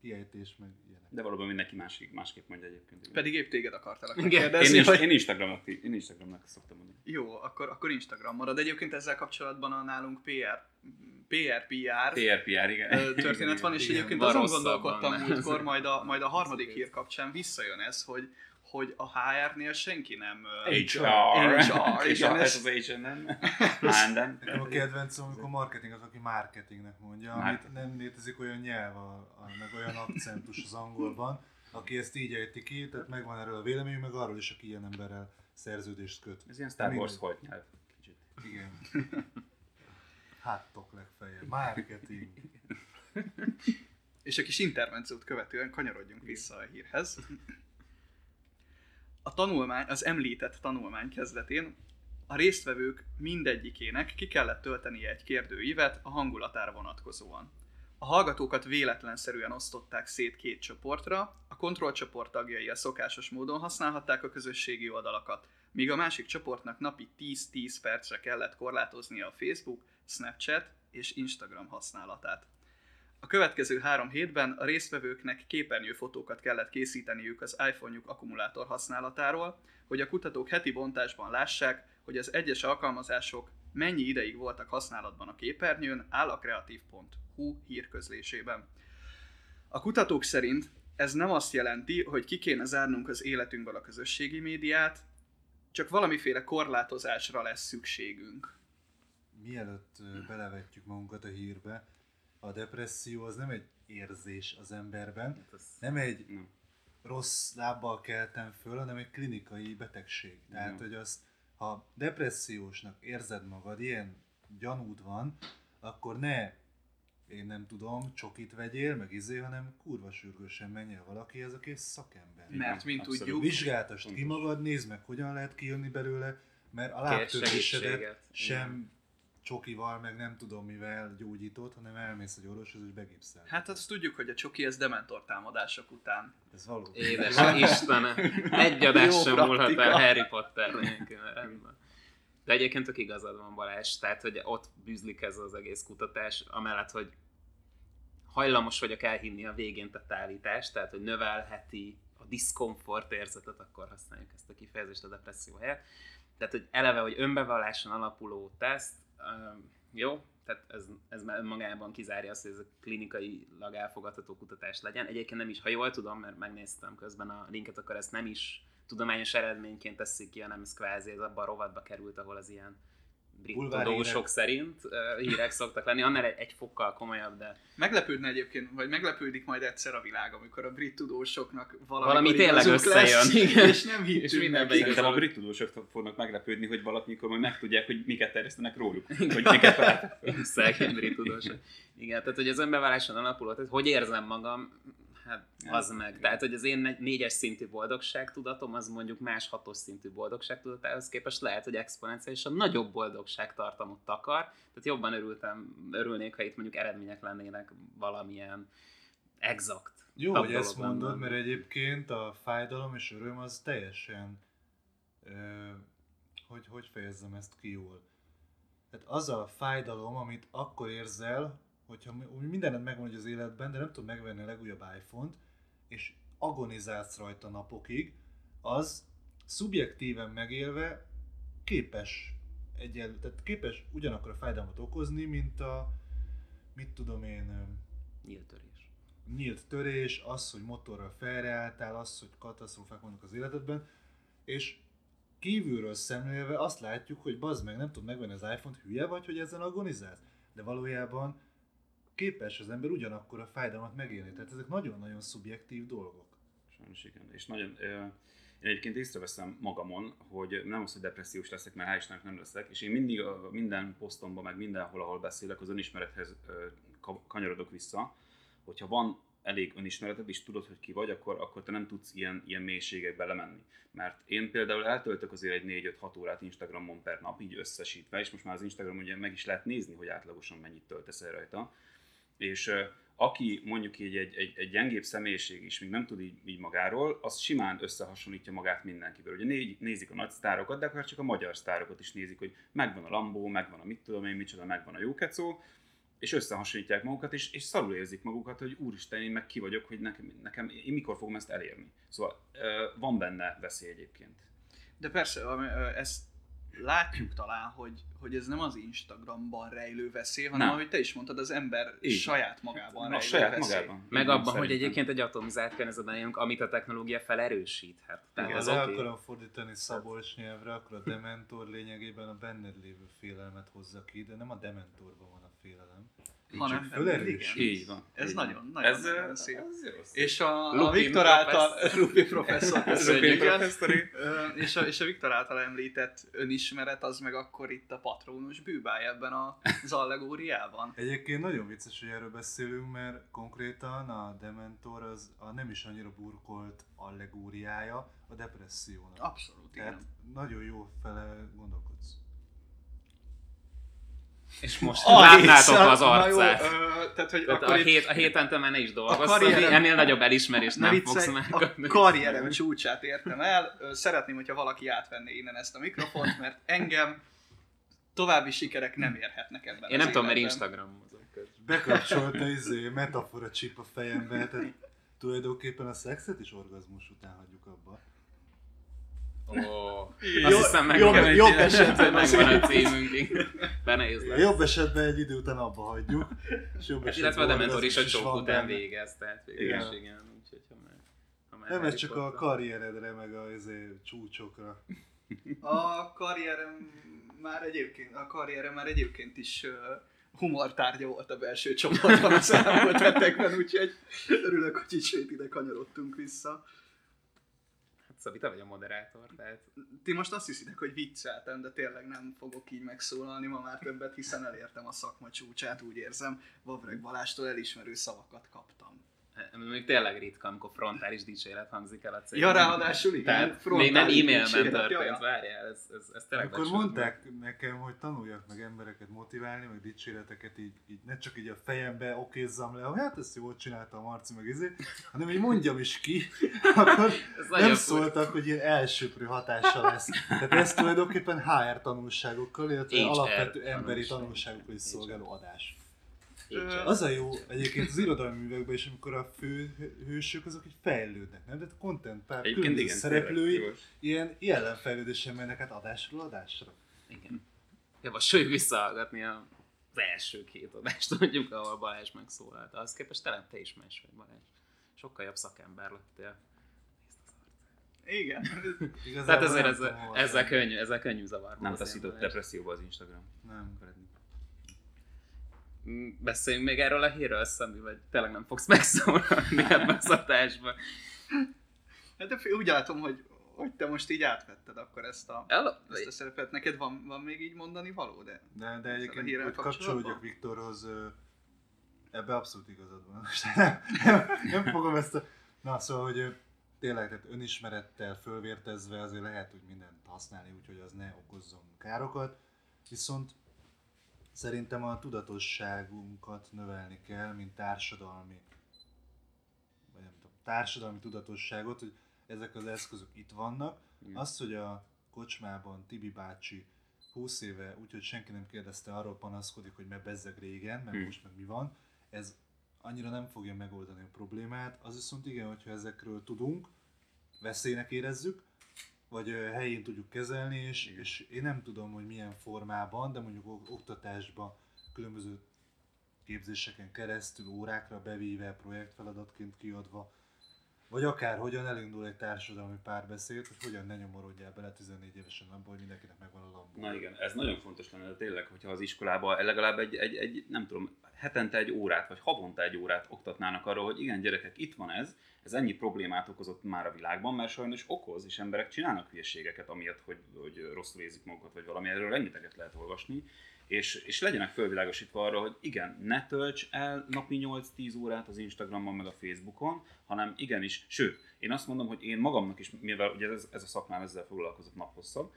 [SPEAKER 3] kiejtés, meg ilyenek.
[SPEAKER 5] De valóban mindenki másik, másképp mondja egyébként. igen.
[SPEAKER 2] Pedig épp téged akartalak
[SPEAKER 4] Igen.
[SPEAKER 2] megkérdezni,
[SPEAKER 5] én, is,
[SPEAKER 2] hogy...
[SPEAKER 5] én, Instagramnak, én Instagramnak szoktam mondani.
[SPEAKER 2] Jó, akkor, akkor Instagram marad. Egyébként ezzel kapcsolatban a nálunk PR, PR, PR,
[SPEAKER 5] TRPR, igen.
[SPEAKER 2] történet van, és
[SPEAKER 3] Igen,
[SPEAKER 2] egyébként azon gondolkodtam múltkor, majd a, majd a harmadik hír kapcsán visszajön ez, hogy, hogy a HR-nél senki nem...
[SPEAKER 5] HR.
[SPEAKER 2] HR,
[SPEAKER 5] És
[SPEAKER 2] ez-
[SPEAKER 5] az H&M. London.
[SPEAKER 3] Nekem a kedvencem, amikor marketing az, aki marketingnek mondja, amit nem létezik olyan nyelv, meg olyan akcentus az angolban, aki ezt így ejti ki, tehát megvan erről a vélemény, meg arról is, aki ilyen emberrel szerződést köt.
[SPEAKER 5] Ez ilyen Star Wars volt nyelv. Kicsit.
[SPEAKER 3] Igen. Háttok legfeljebb. Marketing.
[SPEAKER 2] És a kis intervenciót követően kanyarodjunk vissza a hírhez. A tanulmány, az említett tanulmány kezdetén a résztvevők mindegyikének ki kellett töltenie egy kérdőívet a hangulatára vonatkozóan. A hallgatókat véletlenszerűen osztották szét két csoportra, a kontrollcsoport tagjai a szokásos módon használhatták a közösségi oldalakat, míg a másik csoportnak napi 10-10 percre kellett korlátoznia a Facebook, Snapchat és Instagram használatát. A következő három hétben a résztvevőknek képernyőfotókat kellett készíteniük az iPhone-juk akkumulátor használatáról, hogy a kutatók heti bontásban lássák, hogy az egyes alkalmazások mennyi ideig voltak használatban a képernyőn, áll a kreatív.hu hírközlésében. A kutatók szerint ez nem azt jelenti, hogy ki kéne zárnunk az életünkből a közösségi médiát, csak valamiféle korlátozásra lesz szükségünk.
[SPEAKER 3] Mielőtt belevetjük magunkat a hírbe, a depresszió az nem egy érzés az emberben,
[SPEAKER 4] Hát az-
[SPEAKER 3] nem egy
[SPEAKER 5] Nem.
[SPEAKER 3] rossz lábbal keltem föl, hanem egy klinikai betegség. Tehát,
[SPEAKER 5] Igen.
[SPEAKER 3] hogy azt, ha depressziósnak érzed magad, ilyen gyanúd van, akkor ne, én nem tudom, csokit vegyél, meg izé, hanem kurva sürgősen menj el valakihez, aki egy szakember.
[SPEAKER 5] Igen,
[SPEAKER 2] Mert, mint
[SPEAKER 5] abszolút.
[SPEAKER 2] tudjuk,
[SPEAKER 3] Vizsgáltasd ki magad, nézd meg, hogyan lehet kijönni belőle, mert a
[SPEAKER 4] Kér
[SPEAKER 3] lábtörlésedet
[SPEAKER 4] segítséget.
[SPEAKER 3] Csokival, meg nem tudom mivel gyógyított, hanem elmész egy orvoshoz és begipszel.
[SPEAKER 2] Hát azt tudjuk, hogy a csoki ez dementor támadások után.
[SPEAKER 3] Ez való.
[SPEAKER 4] Édes Istenem, egy adás sem múlhat el Harry Potter nélkül. rendben. De egyébként tök igazad van Balázs, tehát hogy ott bűzlik ez az egész kutatás, amellett, hogy hajlamos vagyok elhinni a végén tett állítást, tehát hogy növelheti a diszkomfort érzetet, akkor használjuk ezt a kifejezést a depresszió helyett. Tehát, hogy eleve, hogy önbevalláson alapuló teszt, jó, tehát ez, ez már magában kizárja azt, hogy ez a klinikailag elfogadható kutatás legyen. Egyébként nem is, ha jól tudom, mert megnéztem közben a linket, akkor ezt nem is tudományos eredményként teszik ki, hanem ez kvázi ez abban a rovatba került, ahol az ilyen brit
[SPEAKER 3] Bulvár
[SPEAKER 4] tudósok
[SPEAKER 3] hírek.
[SPEAKER 4] szerint hírek szoktak lenni, annál egy, egy fokkal komolyabb, de
[SPEAKER 2] Meglepődne egyébként, vagy meglepődik majd egyszer a világ, amikor a brit tudósoknak valami,
[SPEAKER 4] Valami tényleg összejön, igen.
[SPEAKER 2] és nem hittünk
[SPEAKER 4] És
[SPEAKER 2] és
[SPEAKER 4] mindenbe
[SPEAKER 2] neki.
[SPEAKER 4] igaz.
[SPEAKER 5] Szerintem a brit tudósok fognak meglepődni, hogy valamikor majd megtudják, hogy miket terjesztenek róluk. Hogy miket
[SPEAKER 4] szegény brit tudósok. Igen, tehát hogy az önbevalláson alapuló, tehát hogy érzem magam, hát az meg.
[SPEAKER 5] igen.
[SPEAKER 4] Tehát, hogy az én négyes szintű boldogságtudatom, az mondjuk más hatos szintű boldogságtudatához képest lehet, hogy exponenciálisan nagyobb boldogságtartamot akar, tehát jobban örültem, örülnék, ha itt mondjuk eredmények lennének valamilyen exakt.
[SPEAKER 3] Jó, hogy ezt
[SPEAKER 4] dolog lenne.
[SPEAKER 3] mondod, mert egyébként a fájdalom és öröm az teljesen, ö, hogy hogy fejezzem ezt ki jól. Tehát az a fájdalom, amit akkor érzel, hogyha mi- úgy mindened megvan hogy az életben, de nem tudod megvenni a legújabb iPhone-t, és agonizálsz rajta napokig, az szubjektíven megélve képes egyen, tehát képes ugyanakkor a fájdalmat okozni, mint a, mit tudom én,
[SPEAKER 4] Nyílt törés.
[SPEAKER 3] nyílt törés, az, hogy motorral felreálltál, az, hogy katasztrófák vannak az életedben, és kívülről szemlélve azt látjuk, hogy bazd meg, nem tud megvenni az iPhone-t, hülye vagy, hogy ezen agonizálsz. De valójában képes az ember ugyanakkor a fájdalmat megélni. Tehát ezek nagyon-nagyon szubjektív dolgok.
[SPEAKER 5] Sajnos igen. És nagyon, ö, én egyébként észreveszem magamon, hogy nem az, hogy depressziós leszek, mert hál' nem leszek, és én mindig a, minden posztomban, meg mindenhol, ahol beszélek, az önismerethez kanyarodok vissza, hogyha van elég önismereted, és tudod, hogy ki vagy, akkor, akkor te nem tudsz ilyen, ilyen mélységekbe lemenni. Mert én például eltöltök azért egy 4-5-6 órát Instagramon per nap, így összesítve, és most már az Instagram ugye meg is lehet nézni, hogy átlagosan mennyit töltesz el rajta. És aki mondjuk így egy, egy, egy gyengébb személyiség is, még nem tud így, így magáról, az simán összehasonlítja magát mindenkivel. Ugye né, nézik a nagy sztárokat, de akár csak a magyar sztárokat is nézik, hogy megvan a Lambó, megvan a mit tudom én, micsoda, megvan a Jókecó, és összehasonlítják magukat, és, és szarul érzik magukat, hogy úristen, én meg ki vagyok, hogy nekem, nekem én mikor fogom ezt elérni. Szóval van benne veszély egyébként.
[SPEAKER 2] De persze, ezt látjuk talán, hogy, hogy ez nem az Instagramban rejlő veszély, hanem
[SPEAKER 5] Nem.
[SPEAKER 2] ahogy te is mondtad, az ember
[SPEAKER 5] Így.
[SPEAKER 2] saját magában
[SPEAKER 5] a
[SPEAKER 2] rejlő
[SPEAKER 5] saját
[SPEAKER 2] veszély.
[SPEAKER 5] magában.
[SPEAKER 4] Meg abban, hogy
[SPEAKER 5] szerintem.
[SPEAKER 4] egyébként egy atomizált környezetben élünk, amit a technológia felerősíthet. Tehát
[SPEAKER 3] Igen,
[SPEAKER 4] az
[SPEAKER 3] okay. akarom fordítani Szabolcs nyelvre, akkor a dementor lényegében a benned lévő félelmet hozza ki, de nem a dementorban van a félelem.
[SPEAKER 2] Hanem
[SPEAKER 3] fölerősít.
[SPEAKER 2] igen.
[SPEAKER 5] Így van.
[SPEAKER 2] Ez
[SPEAKER 5] így
[SPEAKER 2] nagyon, nagyon,
[SPEAKER 5] ez,
[SPEAKER 2] nagyon szép.
[SPEAKER 5] Ez jó.
[SPEAKER 2] És a, a
[SPEAKER 4] Lupin
[SPEAKER 2] Viktor által,
[SPEAKER 4] professzor.
[SPEAKER 2] Rupi professzor.
[SPEAKER 5] Lupin professzori.
[SPEAKER 2] És, a, és a Viktor által említett önismeret, az meg akkor itt a patronus bűbáj ebben a- az allegóriában.
[SPEAKER 3] Egyébként nagyon vicces, hogy erről beszélünk, mert konkrétan a Dementor az a nem is annyira burkolt allegóriája a depressziónak.
[SPEAKER 2] Abszolút,
[SPEAKER 3] Tehát
[SPEAKER 2] igen.
[SPEAKER 3] nagyon jó fele gondolkodsz.
[SPEAKER 4] És most
[SPEAKER 2] Ah,
[SPEAKER 4] látnátok az
[SPEAKER 2] na jó,
[SPEAKER 4] arcát.
[SPEAKER 2] ö, tehát, hogy
[SPEAKER 4] Tehát
[SPEAKER 2] akkor
[SPEAKER 4] a,
[SPEAKER 2] itt
[SPEAKER 4] hét, a héten te már ne is dolgozz,
[SPEAKER 2] karrierem-
[SPEAKER 4] ennél nagyobb elismerést nem fogsz
[SPEAKER 2] a
[SPEAKER 4] megkapni.
[SPEAKER 2] karrierem csúcsát értem el. Szeretném, hogyha valaki átvenné innen ezt a mikrofont, mert engem további sikerek nem érhetnek ebben
[SPEAKER 4] Én nem tudom, mert. Instagramozok.
[SPEAKER 3] Bekapcsolta izé metafora csip a fejembe, tehát tulajdonképpen a szexet is orgazmus után hagyjuk abba.
[SPEAKER 2] Jó-
[SPEAKER 4] azt hiszem meg
[SPEAKER 2] jobb-
[SPEAKER 4] egy-
[SPEAKER 2] jobb esetben
[SPEAKER 4] megvan a címünk. Benehéz
[SPEAKER 3] A jobb esetben egy idő után abba hagyjuk, és jobb
[SPEAKER 4] Hát,
[SPEAKER 3] esetben
[SPEAKER 4] illetve a Dementor is a csók után végez, tehát végül
[SPEAKER 3] Igen.
[SPEAKER 4] Úgyhogy ha már, ha már
[SPEAKER 3] Nem, ez csak a karrieredre, meg a izé, csúcsokra.
[SPEAKER 2] A karrierem már egyébként, a karrierem már egyébként is humortárgya volt a belső csoportban az elmúlt hetekben, úgyhogy örülök, hogy ismét ide kanyarodtunk vissza.
[SPEAKER 4] Szabi, te vagy a moderátor, tehát
[SPEAKER 2] Ti most azt hiszitek, hogy vicceltem, de tényleg nem fogok így megszólalni ma már többet, hiszen elértem a szakma csúcsát, úgy érzem. Vavreg Balástól elismerő szavakat kaptam.
[SPEAKER 4] Még tényleg ritka, amikor frontális dicséret hangzik el a cégben.
[SPEAKER 2] Ja, ráadásul igen.
[SPEAKER 4] Tehát még nem e-mailben történt, várjál, ez, ez, ez tényleg
[SPEAKER 3] Akkor mondták nekem, hogy tanuljak meg embereket motiválni, meg dicséreteket így, így ne csak így a fejembe okézzam le, hogy hát ezt jól csinálta a Marci, meg izé, hanem így mondjam is ki, akkor
[SPEAKER 4] Ez
[SPEAKER 3] nem szóltak, hogy ilyen elsőprő hatása lesz. Tehát ez tulajdonképpen HR tanulságokkal, illetve
[SPEAKER 4] HR
[SPEAKER 3] alapvető emberi
[SPEAKER 4] tanulság.
[SPEAKER 3] tanulságokkal is szolgáló adás. Az a jó egyébként az irodalmi művekben is, amikor a fő hősök azok így fejlődnek, nem? Tehát a content pár
[SPEAKER 5] Egyébként
[SPEAKER 3] különböző
[SPEAKER 5] igen,
[SPEAKER 3] szereplői
[SPEAKER 5] tényleg,
[SPEAKER 3] ilyen jelenfejlődésen mennek át adásról adásra.
[SPEAKER 4] Igen. Javasoljuk visszahallgatni a az első két adást, mondjuk, ahol Balázs megszólalt. Az képest talán te is más vagy, Balázs. Sokkal jobb szakember lettél.
[SPEAKER 2] Igen.
[SPEAKER 3] Igazából
[SPEAKER 4] Tehát ezért ezzel, ezzel könnyű, ezzel könnyű zavar.
[SPEAKER 5] Nem taszított depresszióba az Instagram.
[SPEAKER 3] Nem.
[SPEAKER 4] Mm, Beszéljünk még erről a hírről, Szami, vagy tényleg nem fogsz megszólalni ebben az adásban.
[SPEAKER 2] Hát de úgy látom, hogy, hogy te most így átvetted akkor ezt a,
[SPEAKER 4] El,
[SPEAKER 2] ezt a szerepet. Neked van, van még így mondani való, de...
[SPEAKER 3] De, de egyébként, hogy kapcsolódjak Viktorhoz, ebbe abszolút igazad van. Most nem, nem, nem fogom ezt a... Na, szóval, hogy tényleg, tehát önismerettel fölvértezve azért lehet úgy mindent használni, úgyhogy az ne okozzon károkat. Viszont szerintem a tudatosságunkat növelni kell, mint társadalmi vagy nem tudom, társadalmi tudatosságot, hogy ezek az eszközök itt vannak.
[SPEAKER 4] Igen.
[SPEAKER 3] Azt, hogy a kocsmában Tibi bácsi 20 éve, úgyhogy senki nem kérdezte, arról panaszkodik, hogy mert bezzeg régen, mert
[SPEAKER 5] Hmm.
[SPEAKER 3] most meg mi van, ez annyira nem fogja megoldani a problémát. Az viszont igen, hogyha ezekről tudunk, veszélynek érezzük, vagy helyén tudjuk kezelni, és, és én nem tudom, hogy milyen formában, de mondjuk ok- oktatásban különböző képzéseken keresztül, órákra bevíve, projektfeladatként kiadva, vagy akár hogyan elindul egy társadalmi párbeszéd, hogy hogyan ne nyomorodjál bele 14 évesen abba, hogy mindenkinek megvan a lambó.
[SPEAKER 5] Na igen, ez nagyon fontos lenne, tényleg, hogyha az iskolában legalább egy, egy, egy, nem tudom, hetente egy órát, vagy havonta egy órát oktatnának arról, hogy igen, gyerekek, itt van ez, ez ennyi problémát okozott már a világban, mert sajnos okoz, és emberek csinálnak hülyeségeket, amiatt, hogy, hogy rosszul érzik magukat, vagy valami, erről rengeteget lehet olvasni, és, és legyenek fölvilágosítva arra, hogy igen, ne tölts el napi 8-10 órát az Instagramon, meg a Facebookon, hanem igenis, sőt, én azt mondom, hogy én magamnak is, mivel ugye ez, ez a szakmám ezzel foglalkozott naphosszabb,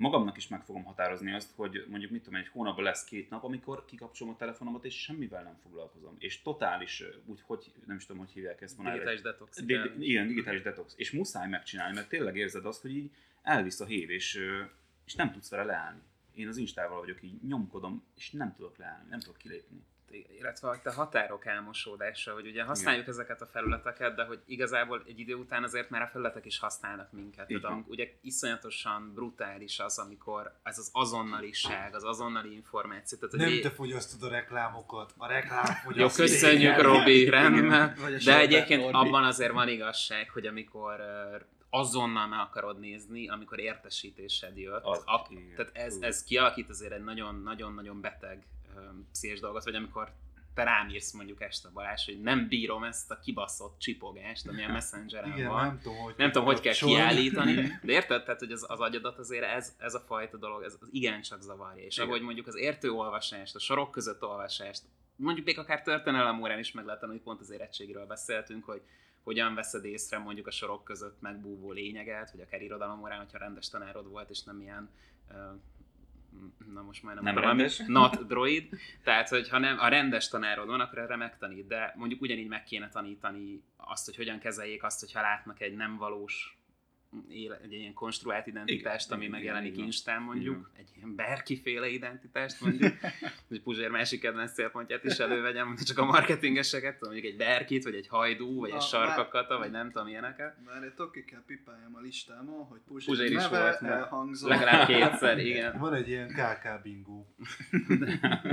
[SPEAKER 5] magamnak is meg fogom határozni azt, hogy mondjuk mit tudom, egy hónapban lesz két nap, amikor kikapcsolom a telefonomat, és semmivel nem foglalkozom. És totális, úgy, hogy nem is tudom, hogy hívják ezt. erre-
[SPEAKER 4] digitális detox.
[SPEAKER 5] de,
[SPEAKER 4] igen.
[SPEAKER 5] de, igen, digitális detox. És muszáj megcsinálni, mert tényleg érzed azt, hogy így elvisz a hév, és, és nem tudsz vele leállni. Én az Instával vagyok, így nyomkodom, és nem tudok leállni, nem tudok kilépni.
[SPEAKER 4] illetve hogy a határok elmosódása, hogy ugye használjuk Igen. ezeket a felületeket, de hogy igazából egy idő után azért már a felületek is használnak minket. Tehát ugye iszonyatosan brutális az, amikor ez az azonnaliság, az azonnali információ. Tehát, hogy
[SPEAKER 3] Nem
[SPEAKER 4] é-
[SPEAKER 3] te fogyasztod a reklámokat, a reklám
[SPEAKER 4] Jó,
[SPEAKER 3] fogyaszt.
[SPEAKER 4] köszönjük Robi, rendben. De egyébként abban azért van igazság, hogy amikor azonnal meg akarod nézni, amikor értesítésed jött,
[SPEAKER 5] Az- igen.
[SPEAKER 4] tehát ez, ez kialakít azért egy nagyon-nagyon-nagyon beteg ö, pszichés dolgot, vagy amikor te rám írsz mondjuk este Balázs, hogy nem bírom ezt a kibaszott csipogást, ami a messengeren
[SPEAKER 3] Igen,
[SPEAKER 4] van.
[SPEAKER 3] nem tudom, hogy
[SPEAKER 4] Nem tudom, hogy kell
[SPEAKER 3] kapcsolni.
[SPEAKER 4] kiállítani, de érted? Tehát, hogy az, az agyadat azért ez, ez a fajta dolog, ez az igencsak zavarja. És
[SPEAKER 5] Igen.
[SPEAKER 4] ahogy mondjuk az értő olvasást, a sorok között olvasást, mondjuk még akár történelem órán is meg lehet tanulni, pont az érettségiről beszéltünk, hogy hogyan veszed észre mondjuk a sorok között megbúvó lényeget, vagy akár irodalom órán, hogyha rendes tanárod volt, és nem ilyen na most már nem,
[SPEAKER 5] Nem
[SPEAKER 4] tudom,
[SPEAKER 5] rendes?
[SPEAKER 4] not droid, tehát hogy ha nem a rendes tanárod van, akkor erre megtanít, de mondjuk ugyanígy meg kéne tanítani azt, hogy hogyan kezeljék azt, hogyha látnak egy nem valós éle, egy ilyen konstruált identitást,
[SPEAKER 5] Igen,
[SPEAKER 4] ami
[SPEAKER 5] igen,
[SPEAKER 4] megjelenik
[SPEAKER 5] igen.
[SPEAKER 4] Instán mondjuk,
[SPEAKER 5] Igen.
[SPEAKER 4] egy ilyen berkiféle identitást mondjuk, hogy Puzsér másik kedvenc célpontját is elővegyem, mondjuk csak a marketingeseket, mondjuk egy berkit, vagy egy hajdú, vagy egy
[SPEAKER 2] Na,
[SPEAKER 4] sarkakata, vagy nem tudom ilyeneket.
[SPEAKER 2] Várjátok, ki kell pipáljam a listámon, hogy Puzsér,
[SPEAKER 4] Puzsér is volt, mert
[SPEAKER 2] elhangzott.
[SPEAKER 4] Legalább kétszer, igen.
[SPEAKER 3] Van egy ilyen KK bingo.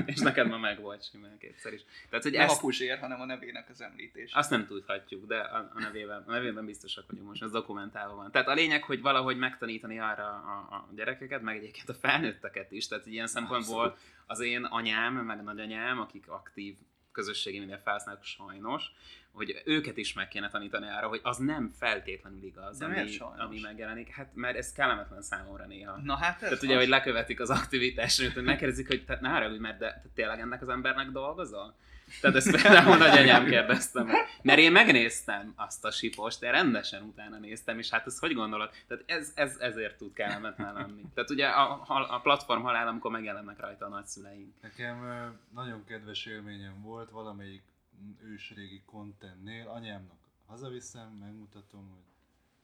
[SPEAKER 4] És neked ma meg volt simán kétszer is. Tehát, hogy
[SPEAKER 2] Nem a
[SPEAKER 4] ezt,
[SPEAKER 2] Puzsér, hanem a nevének az említés.
[SPEAKER 4] azt nem tudhatjuk, de a, a, nevében, a nevében biztosak vagyunk most, ez dokumentálva van. Tehát a lényeg, hogy valahogy megtanítani arra a, a gyerekeket, meg egyébként a felnőtteket is. Tehát ilyen szempontból az én anyám, meg nagyanyám, akik aktív közösségi média felhasználók sajnos, hogy őket is meg kéne tanítani arra, hogy az nem feltétlenül igaz,
[SPEAKER 2] De
[SPEAKER 4] ami, ami megjelenik. Hát mert ez kellemetlen számomra néha.
[SPEAKER 2] Na hát ez
[SPEAKER 4] Tehát
[SPEAKER 2] az.
[SPEAKER 4] ugye, hogy lekövetik az aktivitást, hogy megkérdezik, hogy te, ne haragudj, mert de, te tényleg ennek az embernek dolgozol? Tehát ezt például nagyanyám kérdeztem meg. Mert én megnéztem azt a sipost, én rendesen utána néztem, és hát ezt hogy gondolod? Tehát ez, ez ezért tud kellemetlen lenni. Tehát ugye a, a platform halál, amikor megjelennek rajta a nagyszüleink.
[SPEAKER 3] Nekem nagyon kedves élményem volt valamelyik ősrégi contentnél, anyámnak hazaviszem, megmutatom, hogy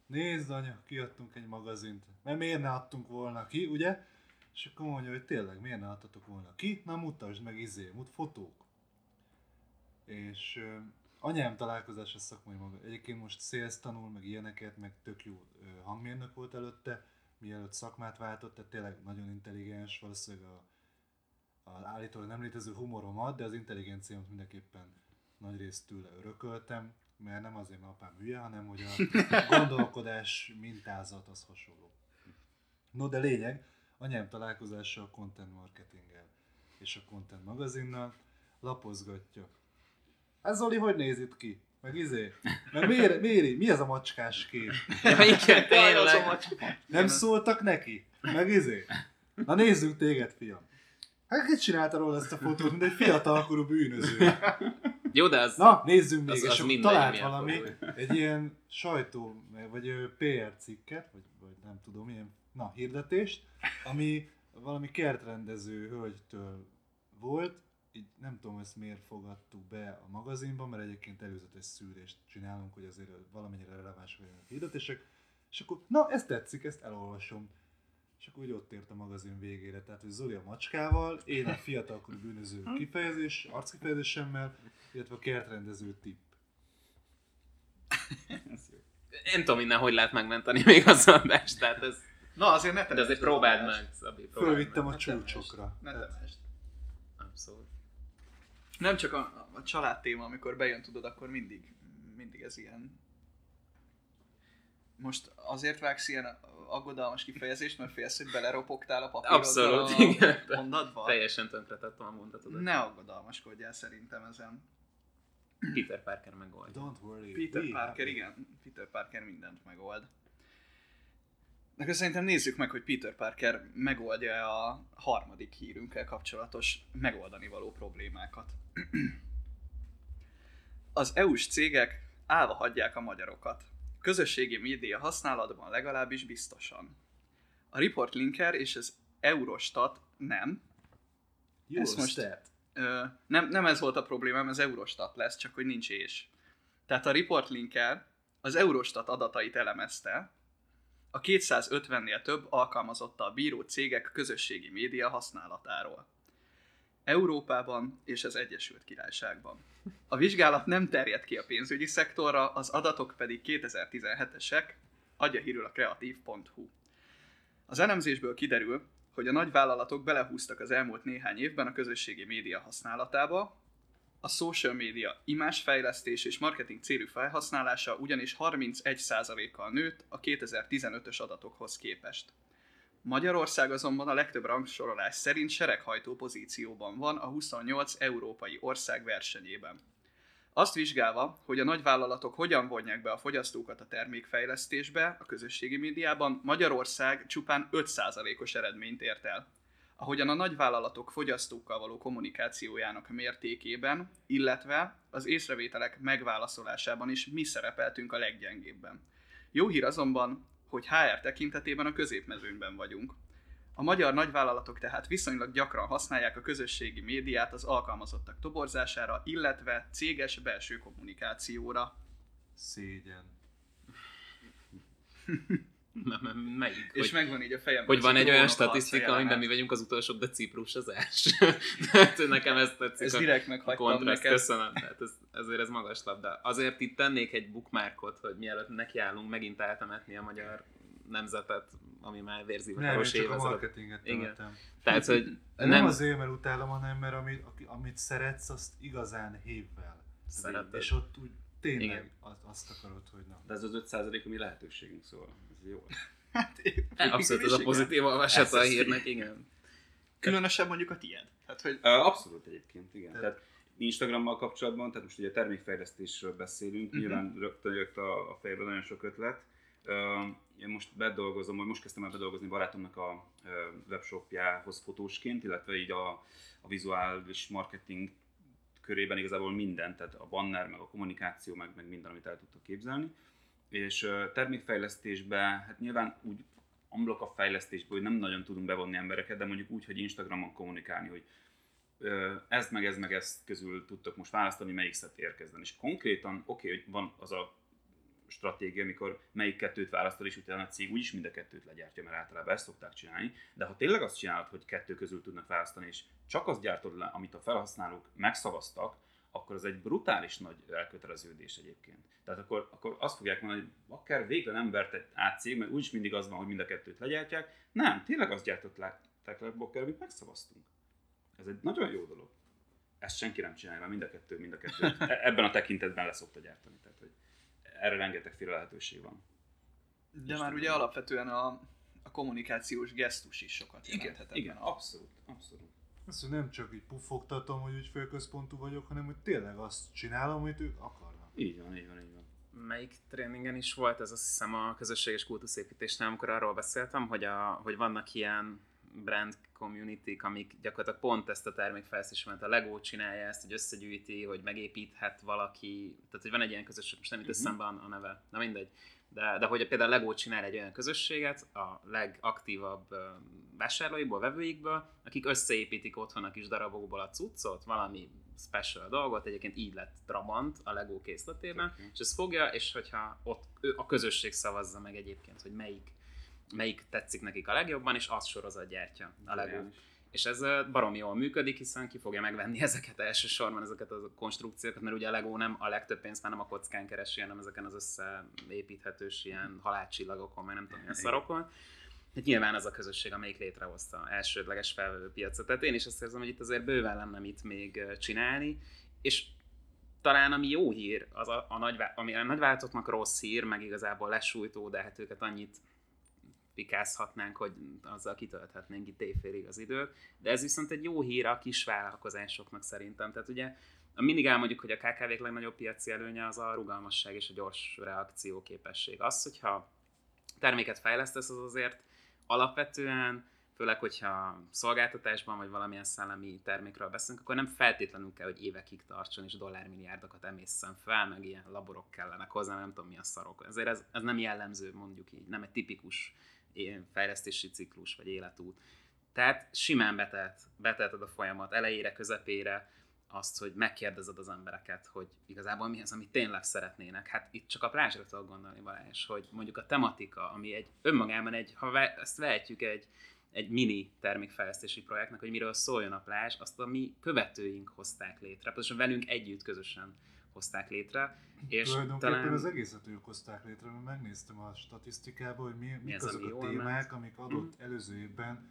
[SPEAKER 3] nézd anya, kiadtunk egy magazint, mert miért ne adtunk volna ki, ugye? És akkor mondja, hogy tényleg, miért ne adtatok volna ki? Na mutasd meg izé, mut fotók. És ö, anyám találkozása szakmai maga. Egyébként most sales tanul, meg ilyeneket, meg tök jó ö, hangmérnök volt előtte, mielőtt szakmát váltott, tehát tényleg nagyon intelligens, valószínűleg a, az állítólag nem létező humorom ad, de az intelligenciámat mindenképpen nagy részt tőle örököltem, mert nem azért, mert apám hülye, hanem hogy a gondolkodás mintázat az hasonló. No, de lényeg, anyám találkozása a content marketinggel és a content magazinnal, lapozgatja. Ez Zoli, hogy néz itt ki? Meg izé? Meg miért, miért, mi ez a macskás kép?
[SPEAKER 4] Ja, igen, tényleg.
[SPEAKER 3] Nem szóltak neki? Meg izé? Na nézzük téged, fiam. Hát ki csinálta róla ezt a fotót, mint egy fiatalkorú bűnöző?
[SPEAKER 4] Jó, de az...
[SPEAKER 3] Na, nézzünk még,
[SPEAKER 4] Az-
[SPEAKER 3] és akkor talált valami, egy ilyen sajtó, vagy PR cikket, vagy, vagy nem tudom, ilyen, na, hirdetést, ami valami kertrendező hölgytől volt, így nem tudom ezt miért fogadtuk be a magazinba, mert egyébként előzetes szűrést csinálunk, hogy azért valamennyire releváns legyenek a hirdetések, és akkor, na, ezt tetszik, ezt elolvasom. És akkor úgy ott ért a magazin végére. Tehát, hogy Zoli a macskával, én a fiatalkorú bűnöző kifejezés, arckifejezésemmel, illetve a kertrendező tipp.
[SPEAKER 5] Ez.
[SPEAKER 4] Nem tudom innen, hogy lehet megmenteni még az adást, tehát ez...
[SPEAKER 2] Na, azért ne
[SPEAKER 4] De azért
[SPEAKER 2] az
[SPEAKER 4] próbáld meg, Szabi, próbáld
[SPEAKER 3] Fölvittem
[SPEAKER 4] meg.
[SPEAKER 3] a csúcsokra.
[SPEAKER 2] Ne temesd.
[SPEAKER 4] Abszolút.
[SPEAKER 2] Nem csak a, a család téma, amikor bejön, tudod, akkor mindig, mindig ez ilyen. Most azért vágsz ilyen aggodalmas kifejezést, mert félsz, hogy beleropogtál a papírodba
[SPEAKER 4] Abszolút,
[SPEAKER 2] a
[SPEAKER 4] igen.
[SPEAKER 2] mondatba?
[SPEAKER 4] Teljesen tönkretettem a mondatodat.
[SPEAKER 2] Ne aggodalmaskodjál szerintem ezen.
[SPEAKER 4] Peter Parker megoldja.
[SPEAKER 3] Don't worry.
[SPEAKER 2] Peter Parker, igen. Peter Parker mindent megold. Akkor szerintem nézzük meg, hogy Peter Parker megoldja a harmadik hírünkkel kapcsolatos megoldani való problémákat. Az EU-s cégek állva hagyják a magyarokat. Közösségi média használatban legalábbis biztosan. A Report Linker és az Eurostat nem, Ezt most-. Ö, nem, nem ez volt a problémám, ez Eurostat lesz, csak hogy nincs és. Tehát a Report Linker az Eurostat adatait elemezte, a 250-nél több alkalmazottal bíró cégek közösségi média használatáról. Európában és az Egyesült Királyságban. A vizsgálat nem terjed ki a pénzügyi szektorra, az adatok pedig 2017-esek, adja hírül a kreatív.hu. Az elemzésből kiderül, hogy a nagyvállalatok belehúztak az elmúlt néhány évben a közösségi média használatába, a social média imásfejlesztés és marketing célú felhasználása ugyanis 31%-kal nőtt a 2015-ös adatokhoz képest. Magyarország azonban a legtöbb rangsorolás szerint sereghajtó pozícióban van a 28 európai ország versenyében. Azt vizsgálva, hogy a nagyvállalatok hogyan vonják be a fogyasztókat a termékfejlesztésbe a közösségi médiában, Magyarország csupán 5%-os eredményt ért el. Ahogyan a nagyvállalatok fogyasztókkal való kommunikációjának mértékében, illetve az észrevételek megválaszolásában is mi szerepeltünk a leggyengébben. Jó hír azonban, hogy HR tekintetében a középmezőnyben vagyunk. A magyar nagyvállalatok tehát viszonylag gyakran használják a közösségi médiát az alkalmazottak toborzására, illetve céges belső kommunikációra.
[SPEAKER 3] Szégyen.
[SPEAKER 4] Melyik?
[SPEAKER 2] És
[SPEAKER 4] Hogy,
[SPEAKER 2] megvan így a fejem.
[SPEAKER 4] hogy van egy olyan statisztika, amiben mi vagyunk az utolsók, de ciprusozás. Tehát nekem ez tetszik.
[SPEAKER 2] Ez
[SPEAKER 4] a-
[SPEAKER 2] direkt meghagytam
[SPEAKER 4] kontraszt,
[SPEAKER 2] neked.
[SPEAKER 4] köszönöm. Tehát ez, ezért ez magas labda. Azért itt tennék egy bookmarkot, hogy mielőtt nekiállunk megint eltemetni a magyar nemzetet, ami már
[SPEAKER 3] Nem, én
[SPEAKER 4] vérzivatalos
[SPEAKER 3] csak a marketinget
[SPEAKER 4] Igen. Tehát, hogy
[SPEAKER 3] Nem,
[SPEAKER 4] nem,
[SPEAKER 3] nem azért, mert utálom, hanem mert amit, aki- amit szeretsz, azt igazán hévvel.
[SPEAKER 4] Szereted.
[SPEAKER 3] És ott úgy tényleg
[SPEAKER 4] Igen.
[SPEAKER 3] azt, akarod, hogy na.
[SPEAKER 5] De ez az 5% ami lehetőségünk, ez jó.
[SPEAKER 2] Hát,
[SPEAKER 4] abszolút ez a pozitív olvasata a hírnek, igen.
[SPEAKER 2] Különösen mondjuk a tiéd. Tehát, hogy
[SPEAKER 5] Abszolút egyébként, igen.
[SPEAKER 3] Tehát-
[SPEAKER 5] Instagrammal kapcsolatban, tehát most ugye termékfejlesztésről beszélünk,
[SPEAKER 2] Mhm.
[SPEAKER 5] nyilván rögtön jött a, a fejbe nagyon sok ötlet. Én most bedolgozom, vagy most kezdtem el bedolgozni barátomnak a webshopjához fotósként, illetve így a, a vizuális marketing körében igazából minden, tehát a banner, meg a kommunikáció, meg, meg minden, amit el tudtok képzelni. És ö, termékfejlesztésben, hát nyilván úgy amblok a fejlesztésből, hogy nem nagyon tudunk bevonni embereket, de mondjuk úgy, hogy Instagramon kommunikálni, hogy ö, ez meg ez meg ez közül tudtok most választani, melyik szeret kezdeni. És konkrétan, oké, okay, hogy van az a stratégia, amikor melyik kettőt választod, és utána a cég úgyis mind a kettőt legyártja, mert általában ezt szokták csinálni. De ha tényleg azt csinálod, hogy kettő közül tudnak választani, és csak azt gyártod le, amit a felhasználók megszavaztak, akkor az egy brutális nagy elköteleződés egyébként. Tehát akkor, akkor azt fogják mondani, hogy akár végre nem vert egy át cég, mert úgyis mindig az van, hogy mind a kettőt legyártják. Nem, tényleg azt gyártották le, Bokker, amit megszavaztunk. Ez egy nagyon jó dolog. ezt senki nem csinálja, mert mind a kettő, mind a kettő e- ebben a tekintetben leszokta gyártani. Tehát, hogy erre rengetegféle lehetőség van.
[SPEAKER 2] De már ugye alapvetően a, a kommunikációs gesztus is sokat jelenthet ebben
[SPEAKER 5] igen,
[SPEAKER 2] a-
[SPEAKER 5] abszolút, abszolút.
[SPEAKER 3] Azt, hogy nem csak így puffogtatom, hogy ügyfélközpontú vagyok, hanem hogy tényleg azt csinálom, amit ők akarnak.
[SPEAKER 5] Így van, így van, így van.
[SPEAKER 4] melyik tréningen is volt, ez azt hiszem a közösséges kultuszépítésnél, amikor arról beszéltem, hogy, a, hogy vannak ilyen brand community amik gyakorlatilag pont ezt a termékfejlesztést, a Lego csinálja ezt, hogy összegyűjti, hogy megépíthet valaki, tehát hogy van egy ilyen közösség, most nem jut
[SPEAKER 5] Mhm.
[SPEAKER 4] eszembe a a neve, na mindegy, de, de hogy például a Lego csinál egy olyan közösséget a legaktívabb vásárlóiból, vevőikből, akik összeépítik otthon a kis darabokból a cuccot, valami special dolgot, egyébként így lett Trabant a Lego készletében,
[SPEAKER 5] jó.
[SPEAKER 4] és ezt fogja, és hogyha ott ő, a közösség szavazza meg egyébként, hogy melyik, melyik tetszik nekik a legjobban, és azt sorozat gyártja a Lego. És ez ö, baromi jól működik, hiszen ki fogja megvenni ezeket elsősorban, ezeket a konstrukciókat, mert ugye a Lego nem a legtöbb pénzt már nem a kockán keresi, hanem ezeken az összeépíthetős ilyen halálcsillagokon, meg nem tudom
[SPEAKER 5] Igen.
[SPEAKER 4] szarokon. Hát nyilván az a közösség, amelyik létrehozta a elsődleges felvevő piacot. Tehát én is azt érzem, hogy itt azért bőven lenne mit még csinálni, és talán ami jó hír, az a, a nagy, ami a nagyvállalatoknak rossz hír, meg igazából lesújtó, de hát őket annyit pikázhatnánk, hogy azzal kitölthetnénk itt éjfélig az időt, de ez viszont egy jó hír a kis vállalkozásoknak szerintem. Tehát ugye mindig elmondjuk, hogy a KKV-k legnagyobb piaci előnye az a rugalmasság és a gyors reakcióképesség. Az, hogyha terméket fejlesztesz, az azért alapvetően, főleg, hogyha szolgáltatásban vagy valamilyen szellemi termékről beszélünk, akkor nem feltétlenül kell, hogy évekig tartson és dollármilliárdokat emészzen fel, meg ilyen laborok kellenek hozzá, nem tudom mi a szarok. Ezért ez, ez nem jellemző, mondjuk így, nem egy tipikus fejlesztési ciklus vagy életút. Tehát simán betelt, betelted a folyamat elejére, közepére, azt, hogy megkérdezed az embereket, hogy igazából mi az, amit tényleg szeretnének. Hát itt csak a plázsra tudok gondolni, Balázs, hogy mondjuk a tematika, ami egy önmagában egy, ha ezt vehetjük egy, egy mini termékfejlesztési projektnek, hogy miről szóljon a plázs, azt a mi követőink hozták létre, pontosan velünk együtt közösen hozták létre, és
[SPEAKER 3] Tulajdonképpen
[SPEAKER 4] talán...
[SPEAKER 3] az egészet ők hozták létre, mert megnéztem a statisztikából, hogy mi, mik
[SPEAKER 4] az,
[SPEAKER 3] azok a témák,
[SPEAKER 4] ment.
[SPEAKER 3] amik adott előző évben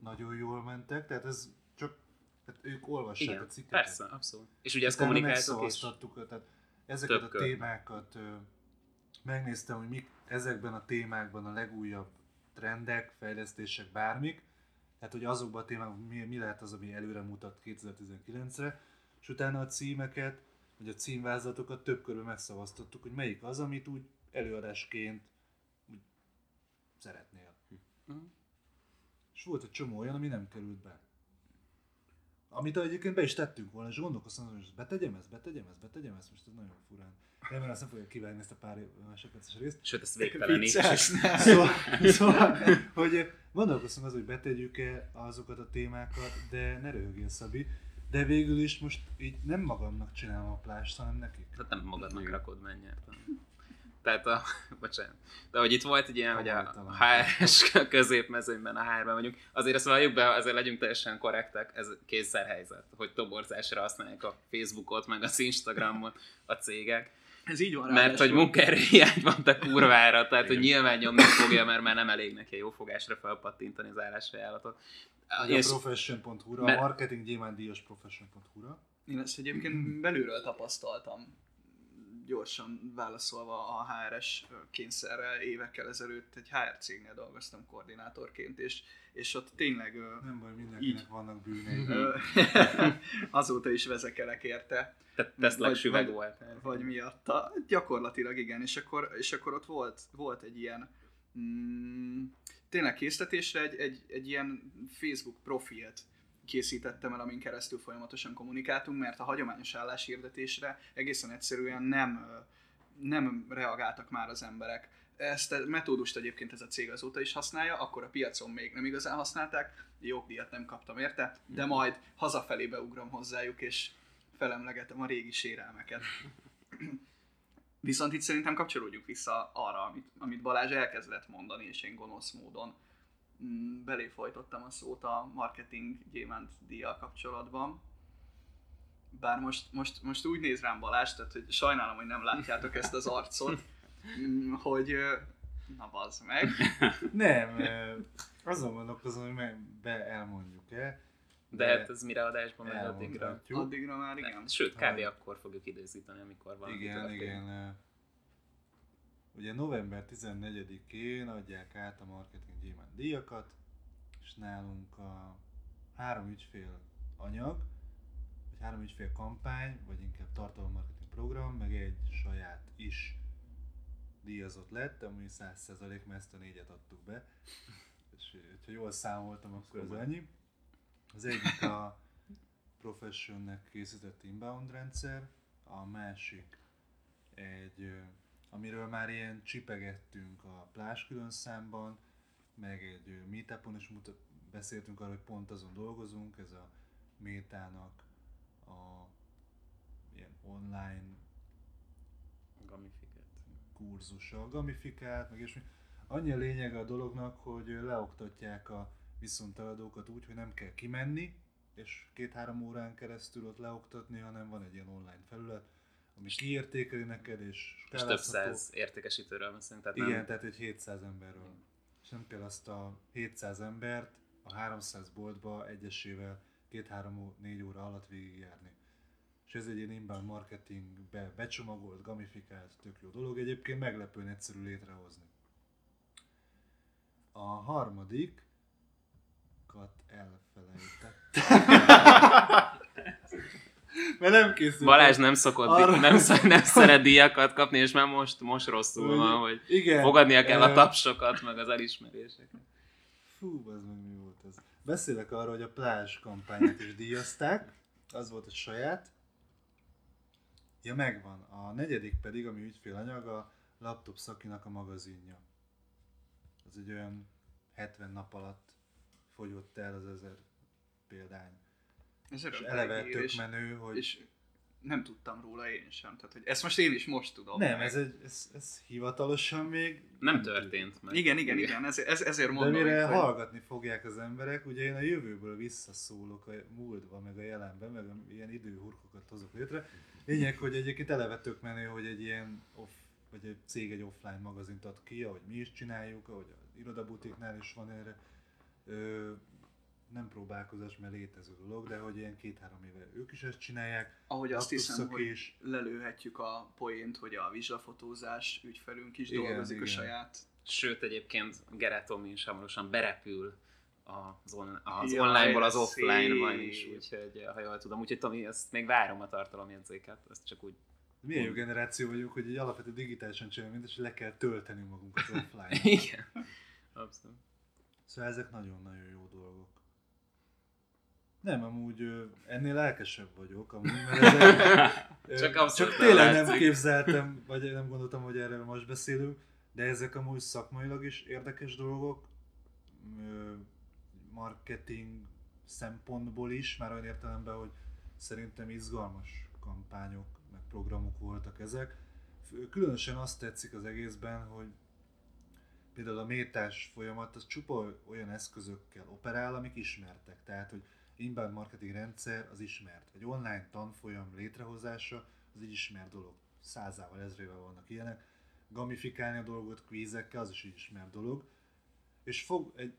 [SPEAKER 3] nagyon jól mentek, tehát ez csak tehát ők olvassák
[SPEAKER 4] Igen,
[SPEAKER 3] a cikkeket.
[SPEAKER 4] persze, abszolút. És ugye ezt kommunikáltuk is.
[SPEAKER 3] tehát ezeket
[SPEAKER 4] Több
[SPEAKER 3] a témákat ö, megnéztem, hogy mik ezekben a témákban a legújabb trendek, fejlesztések, bármik, tehát hogy azokban a témákban mi, mi lehet az, ami előre mutat 2019-re, és utána a címeket, vagy a címvázlatokat több körben megszavaztattuk, hogy melyik az, amit úgy előadásként úgy szeretnél.
[SPEAKER 4] Mhm.
[SPEAKER 3] És volt egy csomó olyan, ami nem került be. Amit egyébként be is tettünk volna, és gondolkoztam, hogy most betegyem ezt, betegyem ezt, betegyem ezt, most ez nagyon furán. Remélem, azt nem fogja kivágni ezt a pár másodperces részt.
[SPEAKER 4] Sőt, ezt.
[SPEAKER 2] Vicces, ne.
[SPEAKER 3] Szóval, szóval hogy gondolkoztam az, hogy betegyük-e azokat a témákat, de ne röhögjél Szabi. De végül is most így nem magamnak csinálom a plást, hanem nekik.
[SPEAKER 4] Tehát nem magadnak rakod mennyert. Tehát a, bocsánat. De hogy itt volt egy ilyen, hogy a. HRS középmezőnyben a HR-ben vagyunk, azért ezt valljuk be, azért legyünk teljesen korrektek, ez kényszerhelyzet, hogy toborzásra használják a Facebookot, meg az Instagramot a cégek.
[SPEAKER 2] Ez így van.
[SPEAKER 4] Mert hogy
[SPEAKER 2] ráadásul.
[SPEAKER 4] munkaerő hiány van a kurvára, tehát hogy nyilván nyomni fogja, mert már nem elég neki a jófogásra felpattintani az állásajánlatot.
[SPEAKER 3] A
[SPEAKER 4] És-
[SPEAKER 3] profession.hu-ra,
[SPEAKER 4] Mert-
[SPEAKER 3] a marketing gyémándíjas profession.hu-ra.
[SPEAKER 2] Én ezt egyébként belülről tapasztaltam, gyorsan válaszolva a HRS kényszerre évekkel ezelőtt egy HR cégnél dolgoztam koordinátorként, és, és ott tényleg
[SPEAKER 3] Nem baj, mindenkinek
[SPEAKER 2] Így.
[SPEAKER 3] vannak bűnei.
[SPEAKER 2] azóta is vezekelek érte,
[SPEAKER 4] Te-
[SPEAKER 2] Vagy-
[SPEAKER 4] süveg
[SPEAKER 2] vagy-
[SPEAKER 4] volt.
[SPEAKER 2] vagy miatta. Gyakorlatilag igen, és akkor, és akkor ott volt, volt egy ilyen mm, tényleg készletésre egy, egy, egy ilyen Facebook profilt készítettem el, amin keresztül folyamatosan kommunikáltunk, mert a hagyományos álláshirdetésre egészen egyszerűen nem, nem reagáltak már az emberek. Ezt a metódust egyébként ez a cég azóta is használja, akkor a piacon még nem igazán használták, jogdíjat nem kaptam érte, de majd hazafelé beugrom hozzájuk, és felemlegetem a régi sérelmeket. Viszont itt szerintem kapcsolódjuk vissza arra, amit, amit Balázs elkezdett mondani, és én gonosz módon mm, belé a szót a marketing gyémánt díjjal kapcsolatban. Bár most, most, most úgy néz rám Balázs, tehát hogy sajnálom, hogy nem látjátok ezt az arcot, mm, hogy na bazd meg.
[SPEAKER 3] Nem, azon gondolkozom, hogy be elmondjuk-e.
[SPEAKER 4] De,
[SPEAKER 3] De
[SPEAKER 4] hát ez mire adásban megy addigra?
[SPEAKER 2] Addigra már igen.
[SPEAKER 4] Sőt, kb.
[SPEAKER 3] Hogy-
[SPEAKER 4] akkor fogjuk időzíteni, amikor valami
[SPEAKER 3] Igen,
[SPEAKER 4] történik.
[SPEAKER 3] igen. Ugye november 14-én adják át a marketing gyémánt díjakat, és nálunk a három ügyfél anyag, vagy három ügyfél kampány, vagy inkább tartalommarketing program, meg egy saját is díjazott lett, ami 100% mert ezt a négyet adtuk be. És ha jól számoltam, akkor ez annyi. Az egyik a Professionnek készített inbound rendszer, a másik egy, amiről már ilyen csipegettünk a plás külön számban, meg egy meetupon is mutat, beszéltünk arról, hogy pont azon dolgozunk, ez a métának a ilyen online
[SPEAKER 4] Gamifikált.
[SPEAKER 3] kurzusa, gamifikált, meg és Annyi a lényege a dolognak, hogy leoktatják a viszonteladókat úgy, hogy nem kell kimenni, és két-három órán keresztül ott leoktatni, hanem van egy ilyen online felület, ami kiértékeli neked, és
[SPEAKER 4] És több száz értékesítőről beszélünk, tehát
[SPEAKER 3] Igen,
[SPEAKER 4] nem...
[SPEAKER 3] tehát egy 700 emberről. És nem kell azt a 700 embert a 300 boltba egyesével 2-3-4 óra alatt végigjárni. És ez egy ilyen inbound marketingbe becsomagolt, gamifikált, tök jó dolog. Egyébként meglepően egyszerű létrehozni. A harmadik kat elfelejtett. Mert nem készült.
[SPEAKER 4] Balázs nem szokott,
[SPEAKER 3] Arra-
[SPEAKER 4] nem, sz- nem szeret díjakat kapni, és már most, most rosszul van, hogy
[SPEAKER 3] Igen.
[SPEAKER 4] fogadnia kell a
[SPEAKER 3] Ö,
[SPEAKER 4] tapsokat, meg az elismeréseket.
[SPEAKER 3] Fú, az meg mi volt ez. Beszélek arról, hogy a plázs kampányát is díjazták, az volt a saját. Ja, megvan. A negyedik pedig, ami ügyfélanyag, a laptop szakinak a magazinja. Az egy olyan 70 nap alatt fogyott el az ezer példány.
[SPEAKER 2] Ez
[SPEAKER 3] És eleve tök
[SPEAKER 2] és,
[SPEAKER 3] menő, hogy...
[SPEAKER 2] és nem tudtam róla én sem. Tehát, hogy ezt most én is most tudom.
[SPEAKER 3] nem,
[SPEAKER 2] meg.
[SPEAKER 3] ez, egy, ez, ez hivatalosan még
[SPEAKER 4] Nem történt meg.
[SPEAKER 2] Igen, igen, igen, ez, ez, ezért
[SPEAKER 3] De
[SPEAKER 2] mondom,
[SPEAKER 3] mire
[SPEAKER 2] hogy
[SPEAKER 3] hallgatni fogják az emberek, ugye én a jövőből visszaszólok a múltba, meg a jelenbe, meg a, ilyen időhurkokat hozok létre. Lényeg, hogy egyébként eleve tök menő, hogy egy ilyen off, vagy egy cég egy offline magazint ad ki, ahogy mi is csináljuk, ahogy az irodabutiknál is van erre. Ö, nem próbálkozás, mert létező dolog, de hogy ilyen két-három éve ők is ezt csinálják.
[SPEAKER 2] ahogy azt hiszem, hogy
[SPEAKER 3] is.
[SPEAKER 2] lelőhetjük a poént, hogy a vizslafotózás ügyfelünk is
[SPEAKER 3] Igen,
[SPEAKER 2] dolgozik
[SPEAKER 3] igen.
[SPEAKER 2] a saját
[SPEAKER 4] Sőt, egyébként Gerátomi is hamarosan berepül az, on, az
[SPEAKER 2] Jaj,
[SPEAKER 4] onlineból az offline-ban is, úgyhogy ha jól tudom. Úgyhogy Tomi, ezt még várom a tartalomjegyzéket, ezt csak úgy
[SPEAKER 3] Milyen jó generáció vagyunk, hogy egy alapvető digitálisan csinálunk, mindent, és le kell tölteni magunkat offline.
[SPEAKER 4] Igen. Abszolút.
[SPEAKER 3] Szóval ezek nagyon-nagyon jó dolgok. Nem, amúgy ennél lelkesebb vagyok, amúgy, mert ezek,
[SPEAKER 4] Csak
[SPEAKER 3] csak tényleg nem képzeltem, vagy nem gondoltam, hogy erről most beszélünk, de ezek amúgy szakmailag is érdekes dolgok, marketing szempontból is, már olyan értelemben, hogy szerintem izgalmas kampányok, meg programok voltak ezek. Különösen azt tetszik az egészben, hogy például a métás folyamat az csupa olyan eszközökkel operál, amik ismertek. Tehát, hogy inbound marketing rendszer az ismert. Egy online tanfolyam létrehozása az egy ismert dolog. Százával, ezrével vannak ilyenek. Gamifikálni a dolgot kvízekkel, az is egy ismert dolog. És fog egy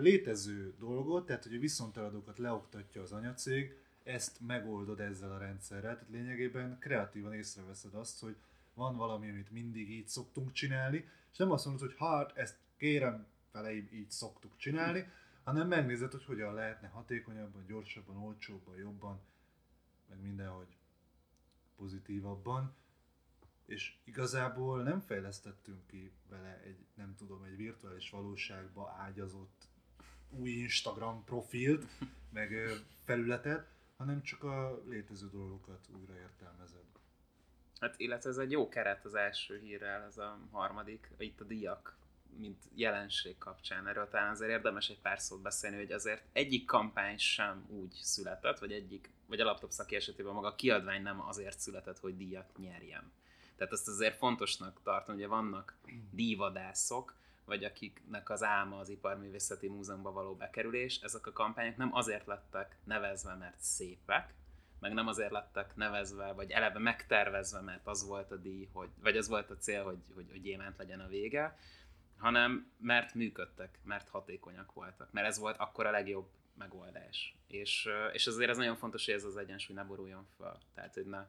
[SPEAKER 3] létező dolgot, tehát hogy a viszonteladókat leoktatja az anyacég, ezt megoldod ezzel a rendszerrel, tehát lényegében kreatívan észreveszed azt, hogy van valami, amit mindig így szoktunk csinálni, és nem azt mondod, hogy hát ezt kérem feleim így szoktuk csinálni, hanem megnézed, hogy hogyan lehetne hatékonyabban, gyorsabban, olcsóbban, jobban, meg mindenhogy pozitívabban. És igazából nem fejlesztettünk ki vele egy, nem tudom, egy virtuális valóságba ágyazott új Instagram profilt, meg felületet, hanem csak a létező dolgokat újra értelmezed.
[SPEAKER 4] Hát illetve ez egy jó keret az első hírrel, ez a harmadik, itt a díjak, mint jelenség kapcsán. Erről talán azért érdemes egy pár szót beszélni, hogy azért egyik kampány sem úgy született, vagy egyik, vagy a laptop szaki esetében maga a kiadvány nem azért született, hogy díjat nyerjen. Tehát ezt azért fontosnak tartom, ugye vannak díjvadászok, vagy akiknek az álma az Iparművészeti Múzeumban való bekerülés, ezek a kampányok nem azért lettek nevezve, mert szépek, meg nem azért lettek nevezve, vagy eleve megtervezve, mert az volt a díj, hogy, vagy az volt a cél, hogy, hogy, hogy gyémánt legyen a vége, hanem mert működtek, mert hatékonyak voltak. Mert ez volt akkor a legjobb megoldás. És, és azért ez nagyon fontos, hogy ez az egyensúly ne boruljon fel. Tehát, hogy ne,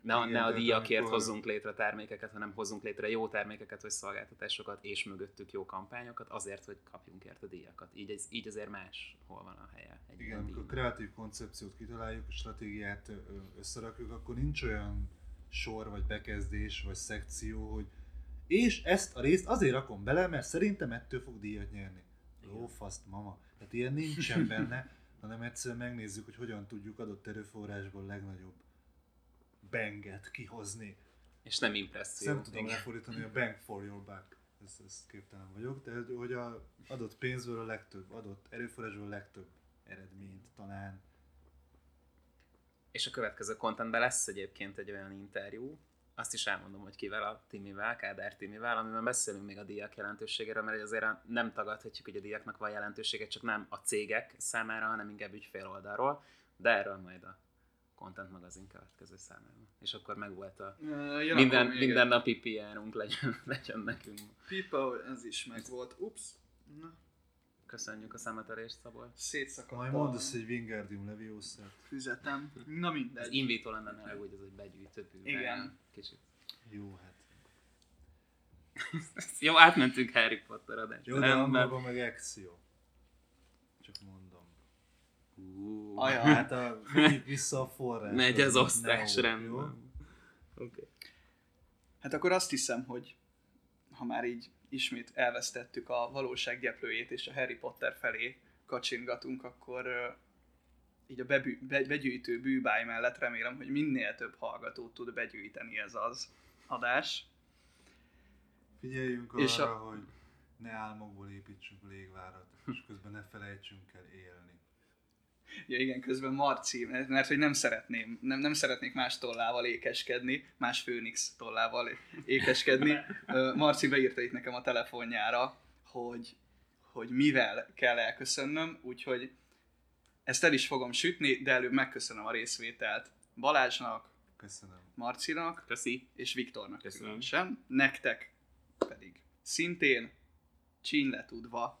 [SPEAKER 4] ne,
[SPEAKER 3] Igen,
[SPEAKER 4] ne a díjakért
[SPEAKER 3] amikor-
[SPEAKER 4] hozzunk létre termékeket, hanem hozzunk létre jó termékeket vagy szolgáltatásokat, és mögöttük jó kampányokat, azért, hogy kapjunk érte díjakat. Így, ez, így azért más hol van a helye. Egy
[SPEAKER 3] Igen, amikor kreatív koncepciót kitaláljuk, a stratégiát összerakjuk, akkor nincs olyan sor, vagy bekezdés, vagy szekció, hogy és ezt a részt azért rakom bele, mert szerintem ettől fog díjat nyerni. Lófaszt, mama. Tehát ilyen nincsen benne, hanem egyszerűen megnézzük, hogy hogyan tudjuk adott erőforrásból legnagyobb benget kihozni.
[SPEAKER 4] És nem
[SPEAKER 3] Ezt
[SPEAKER 4] impresszió.
[SPEAKER 3] nem tudom
[SPEAKER 4] Igen.
[SPEAKER 3] lefordítani a bank for your buck. Ez, ez képtelen vagyok, de hogy a adott pénzből a legtöbb, adott erőforrásból a legtöbb eredményt talán.
[SPEAKER 4] És a következő contentben lesz egyébként egy olyan interjú, azt is elmondom, hogy kivel, a Timivel, Kádár Timivel, amiben beszélünk még a díjak jelentőségéről, mert azért nem tagadhatjuk, hogy a díjaknak van jelentősége, csak nem a cégek számára, hanem inkább ügyfél oldalról, de erről majd a Content magazin következő számában. És akkor meg volt a
[SPEAKER 2] jön
[SPEAKER 4] minden, minden napi PR-unk legyen, legyen nekünk.
[SPEAKER 2] Pipa, ez is meg volt. Ups. Na,
[SPEAKER 4] Köszönjük a szemetörést, Szabolcs.
[SPEAKER 2] szétszakadt
[SPEAKER 3] Majd mondasz egy Wingardium Leviosa-t.
[SPEAKER 2] füzetem. Na
[SPEAKER 4] Az
[SPEAKER 2] mindegy.
[SPEAKER 4] invító lenne, ne hogy ez egy begyűjtő.
[SPEAKER 2] Igen.
[SPEAKER 4] Kicsit.
[SPEAKER 3] Jó, hát.
[SPEAKER 4] Jó, átmentünk Harry Potter adásba.
[SPEAKER 3] Jó, de angolban meg Exio.
[SPEAKER 4] Ú,
[SPEAKER 2] Aja.
[SPEAKER 3] Hát a, menjünk vissza a forrás.
[SPEAKER 4] Megy az osztás, rendben.
[SPEAKER 3] jó?
[SPEAKER 4] Oké.
[SPEAKER 2] Hát akkor azt hiszem, hogy ha már így ismét elvesztettük a valóság gyeplőjét és a Harry Potter felé kacsingatunk, akkor így a bebű, be, begyűjtő bűbáj mellett remélem, hogy minél több hallgatót tud begyűjteni ez az adás.
[SPEAKER 3] Figyeljünk
[SPEAKER 2] És
[SPEAKER 3] arra,
[SPEAKER 2] a-
[SPEAKER 3] hogy ne álmokból építsünk légvárat, és közben ne felejtsünk el élni.
[SPEAKER 2] Ja igen, közben Marci, mert mert hogy nem szeretném, nem, nem szeretnék más tollával ékeskedni, más Főnix tollával ékeskedni. Marci beírta itt nekem a telefonjára, hogy, hogy mivel kell elköszönnöm, úgyhogy ezt el is fogom sütni, de előbb megköszönöm a részvételt Balázsnak,
[SPEAKER 3] Köszönöm.
[SPEAKER 2] Marcinak
[SPEAKER 4] Köszi.
[SPEAKER 2] és Viktornak
[SPEAKER 5] Köszönöm.
[SPEAKER 2] különösen, nektek pedig szintén csín letudva